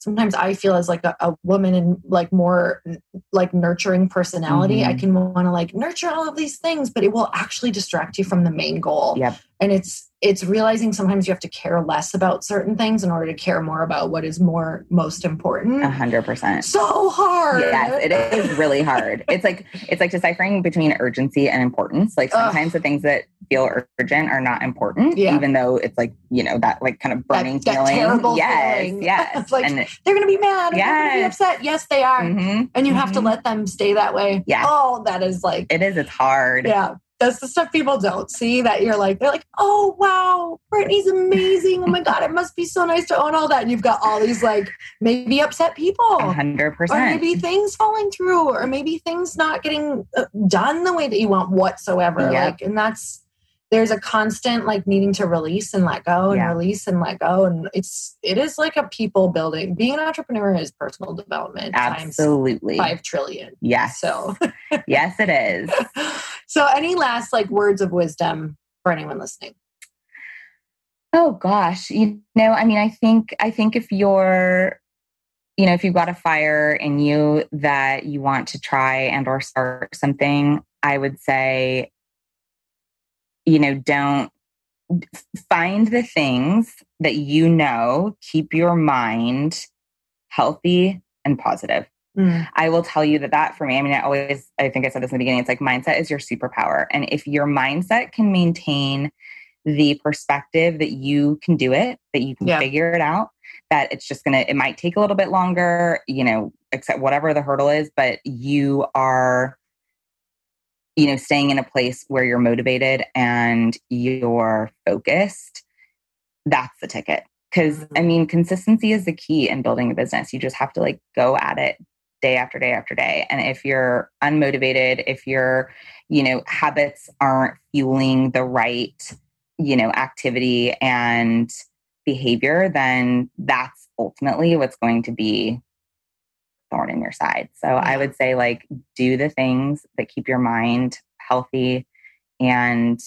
sometimes I feel as like a, a woman and like more like nurturing personality, mm-hmm. I can want to like nurture all of these things, but it will actually distract you from the main goal. Yep. And it's it's realizing sometimes you have to care less about certain things in order to care more about what is more most important. A hundred percent. So hard. Yes, it is really hard. it's like it's like deciphering between urgency and importance. Like sometimes Ugh. the things that feel urgent are not important, yeah. even though it's like you know that like kind of burning that, that feeling. Terrible yes, feeling. yes. it's like and they're gonna be mad. Yes. They're gonna be upset. Yes, they are. Mm-hmm. And you mm-hmm. have to mm-hmm. let them stay that way. Yeah. Oh, that is like it is. It's hard. Yeah that's the stuff people don't see that you're like they're like oh wow brittany's amazing. Oh my god it must be so nice to own all that. And you've got all these like maybe upset people. 100% or maybe things falling through or maybe things not getting uh, done the way that you want whatsoever yep. like and that's there's a constant like needing to release and let go and yeah. release and let go and it's it is like a people building being an entrepreneur is personal development absolutely. 5 trillion. Yes. So. Yes it is. So any last like words of wisdom for anyone listening? Oh gosh. You know i mean i think i think if you're you know if you've got a fire in you that you want to try and or start something i would say you know, don't find the things that you know keep your mind healthy and positive. Mm. I will tell you that that for me, I mean, I always, I think I said this in the beginning, it's like mindset is your superpower. And if your mindset can maintain the perspective that you can do it, that you can yeah. figure it out, that it's just gonna, it might take a little bit longer, you know, except whatever the hurdle is, but you are you know, staying in a place where you're motivated and you're focused, that's the ticket. Because mm-hmm. I mean, consistency is the key in building a business. You just have to like go at it day after day after day. And if you're unmotivated, if your, you know, habits aren't fueling the right, you know, activity and behavior, then that's ultimately what's going to be thorn in your side. So yeah. I would say like do the things that keep your mind healthy and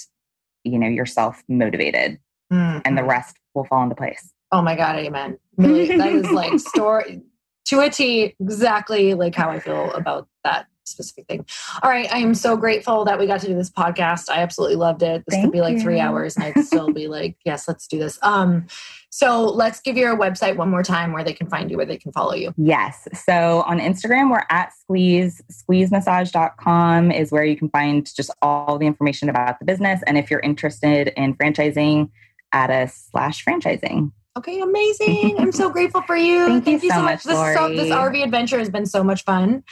you know yourself motivated mm-hmm. and the rest will fall into place oh my god amen really, that is like story to a t exactly like how i feel about that specific thing. All right. I am so grateful that we got to do this podcast. I absolutely loved it. This Thank could be like you. three hours and I'd still be like, yes, let's do this. Um, so let's give your website one more time where they can find you, where they can follow you. Yes. So on Instagram, we're at squeeze, squeezemassage.com is where you can find just all the information about the business. And if you're interested in franchising, add a slash franchising. Okay, amazing. I'm so grateful for you. Thank, Thank you, so, so much. This, so, this RV adventure has been so much fun.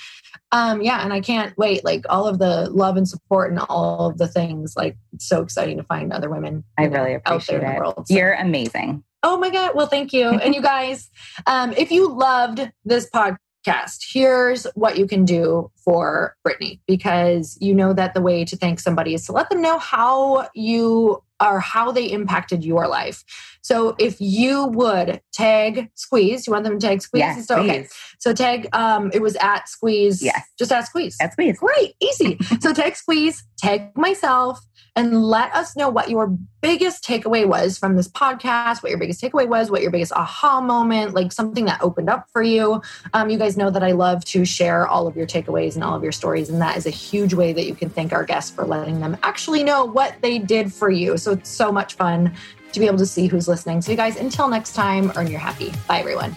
Um, yeah, and I can't wait. Like all of the love and support and all of the things. Like so exciting to find other women. I really appreciate it. World, so. You're amazing. Oh my god! Well, thank you. and you guys, um, if you loved this podcast, here's what you can do for Brittany because you know that the way to thank somebody is to let them know how you are how they impacted your life. So if you would tag Squeeze, you want them to tag Squeeze? Yes, so, okay. So tag, um, it was at Squeeze. Yes. Just at Squeeze. At Squeeze. Great. Easy. so tag Squeeze, tag myself, and let us know what your biggest takeaway was from this podcast, what your biggest takeaway was, what your biggest aha moment, like something that opened up for you. Um, you guys know that I love to share all of your takeaways and all of your stories. And that is a huge way that you can thank our guests for letting them actually know what they did for you. So it's so much fun to be able to see who's listening. So, you guys, until next time, earn your happy. Bye, everyone.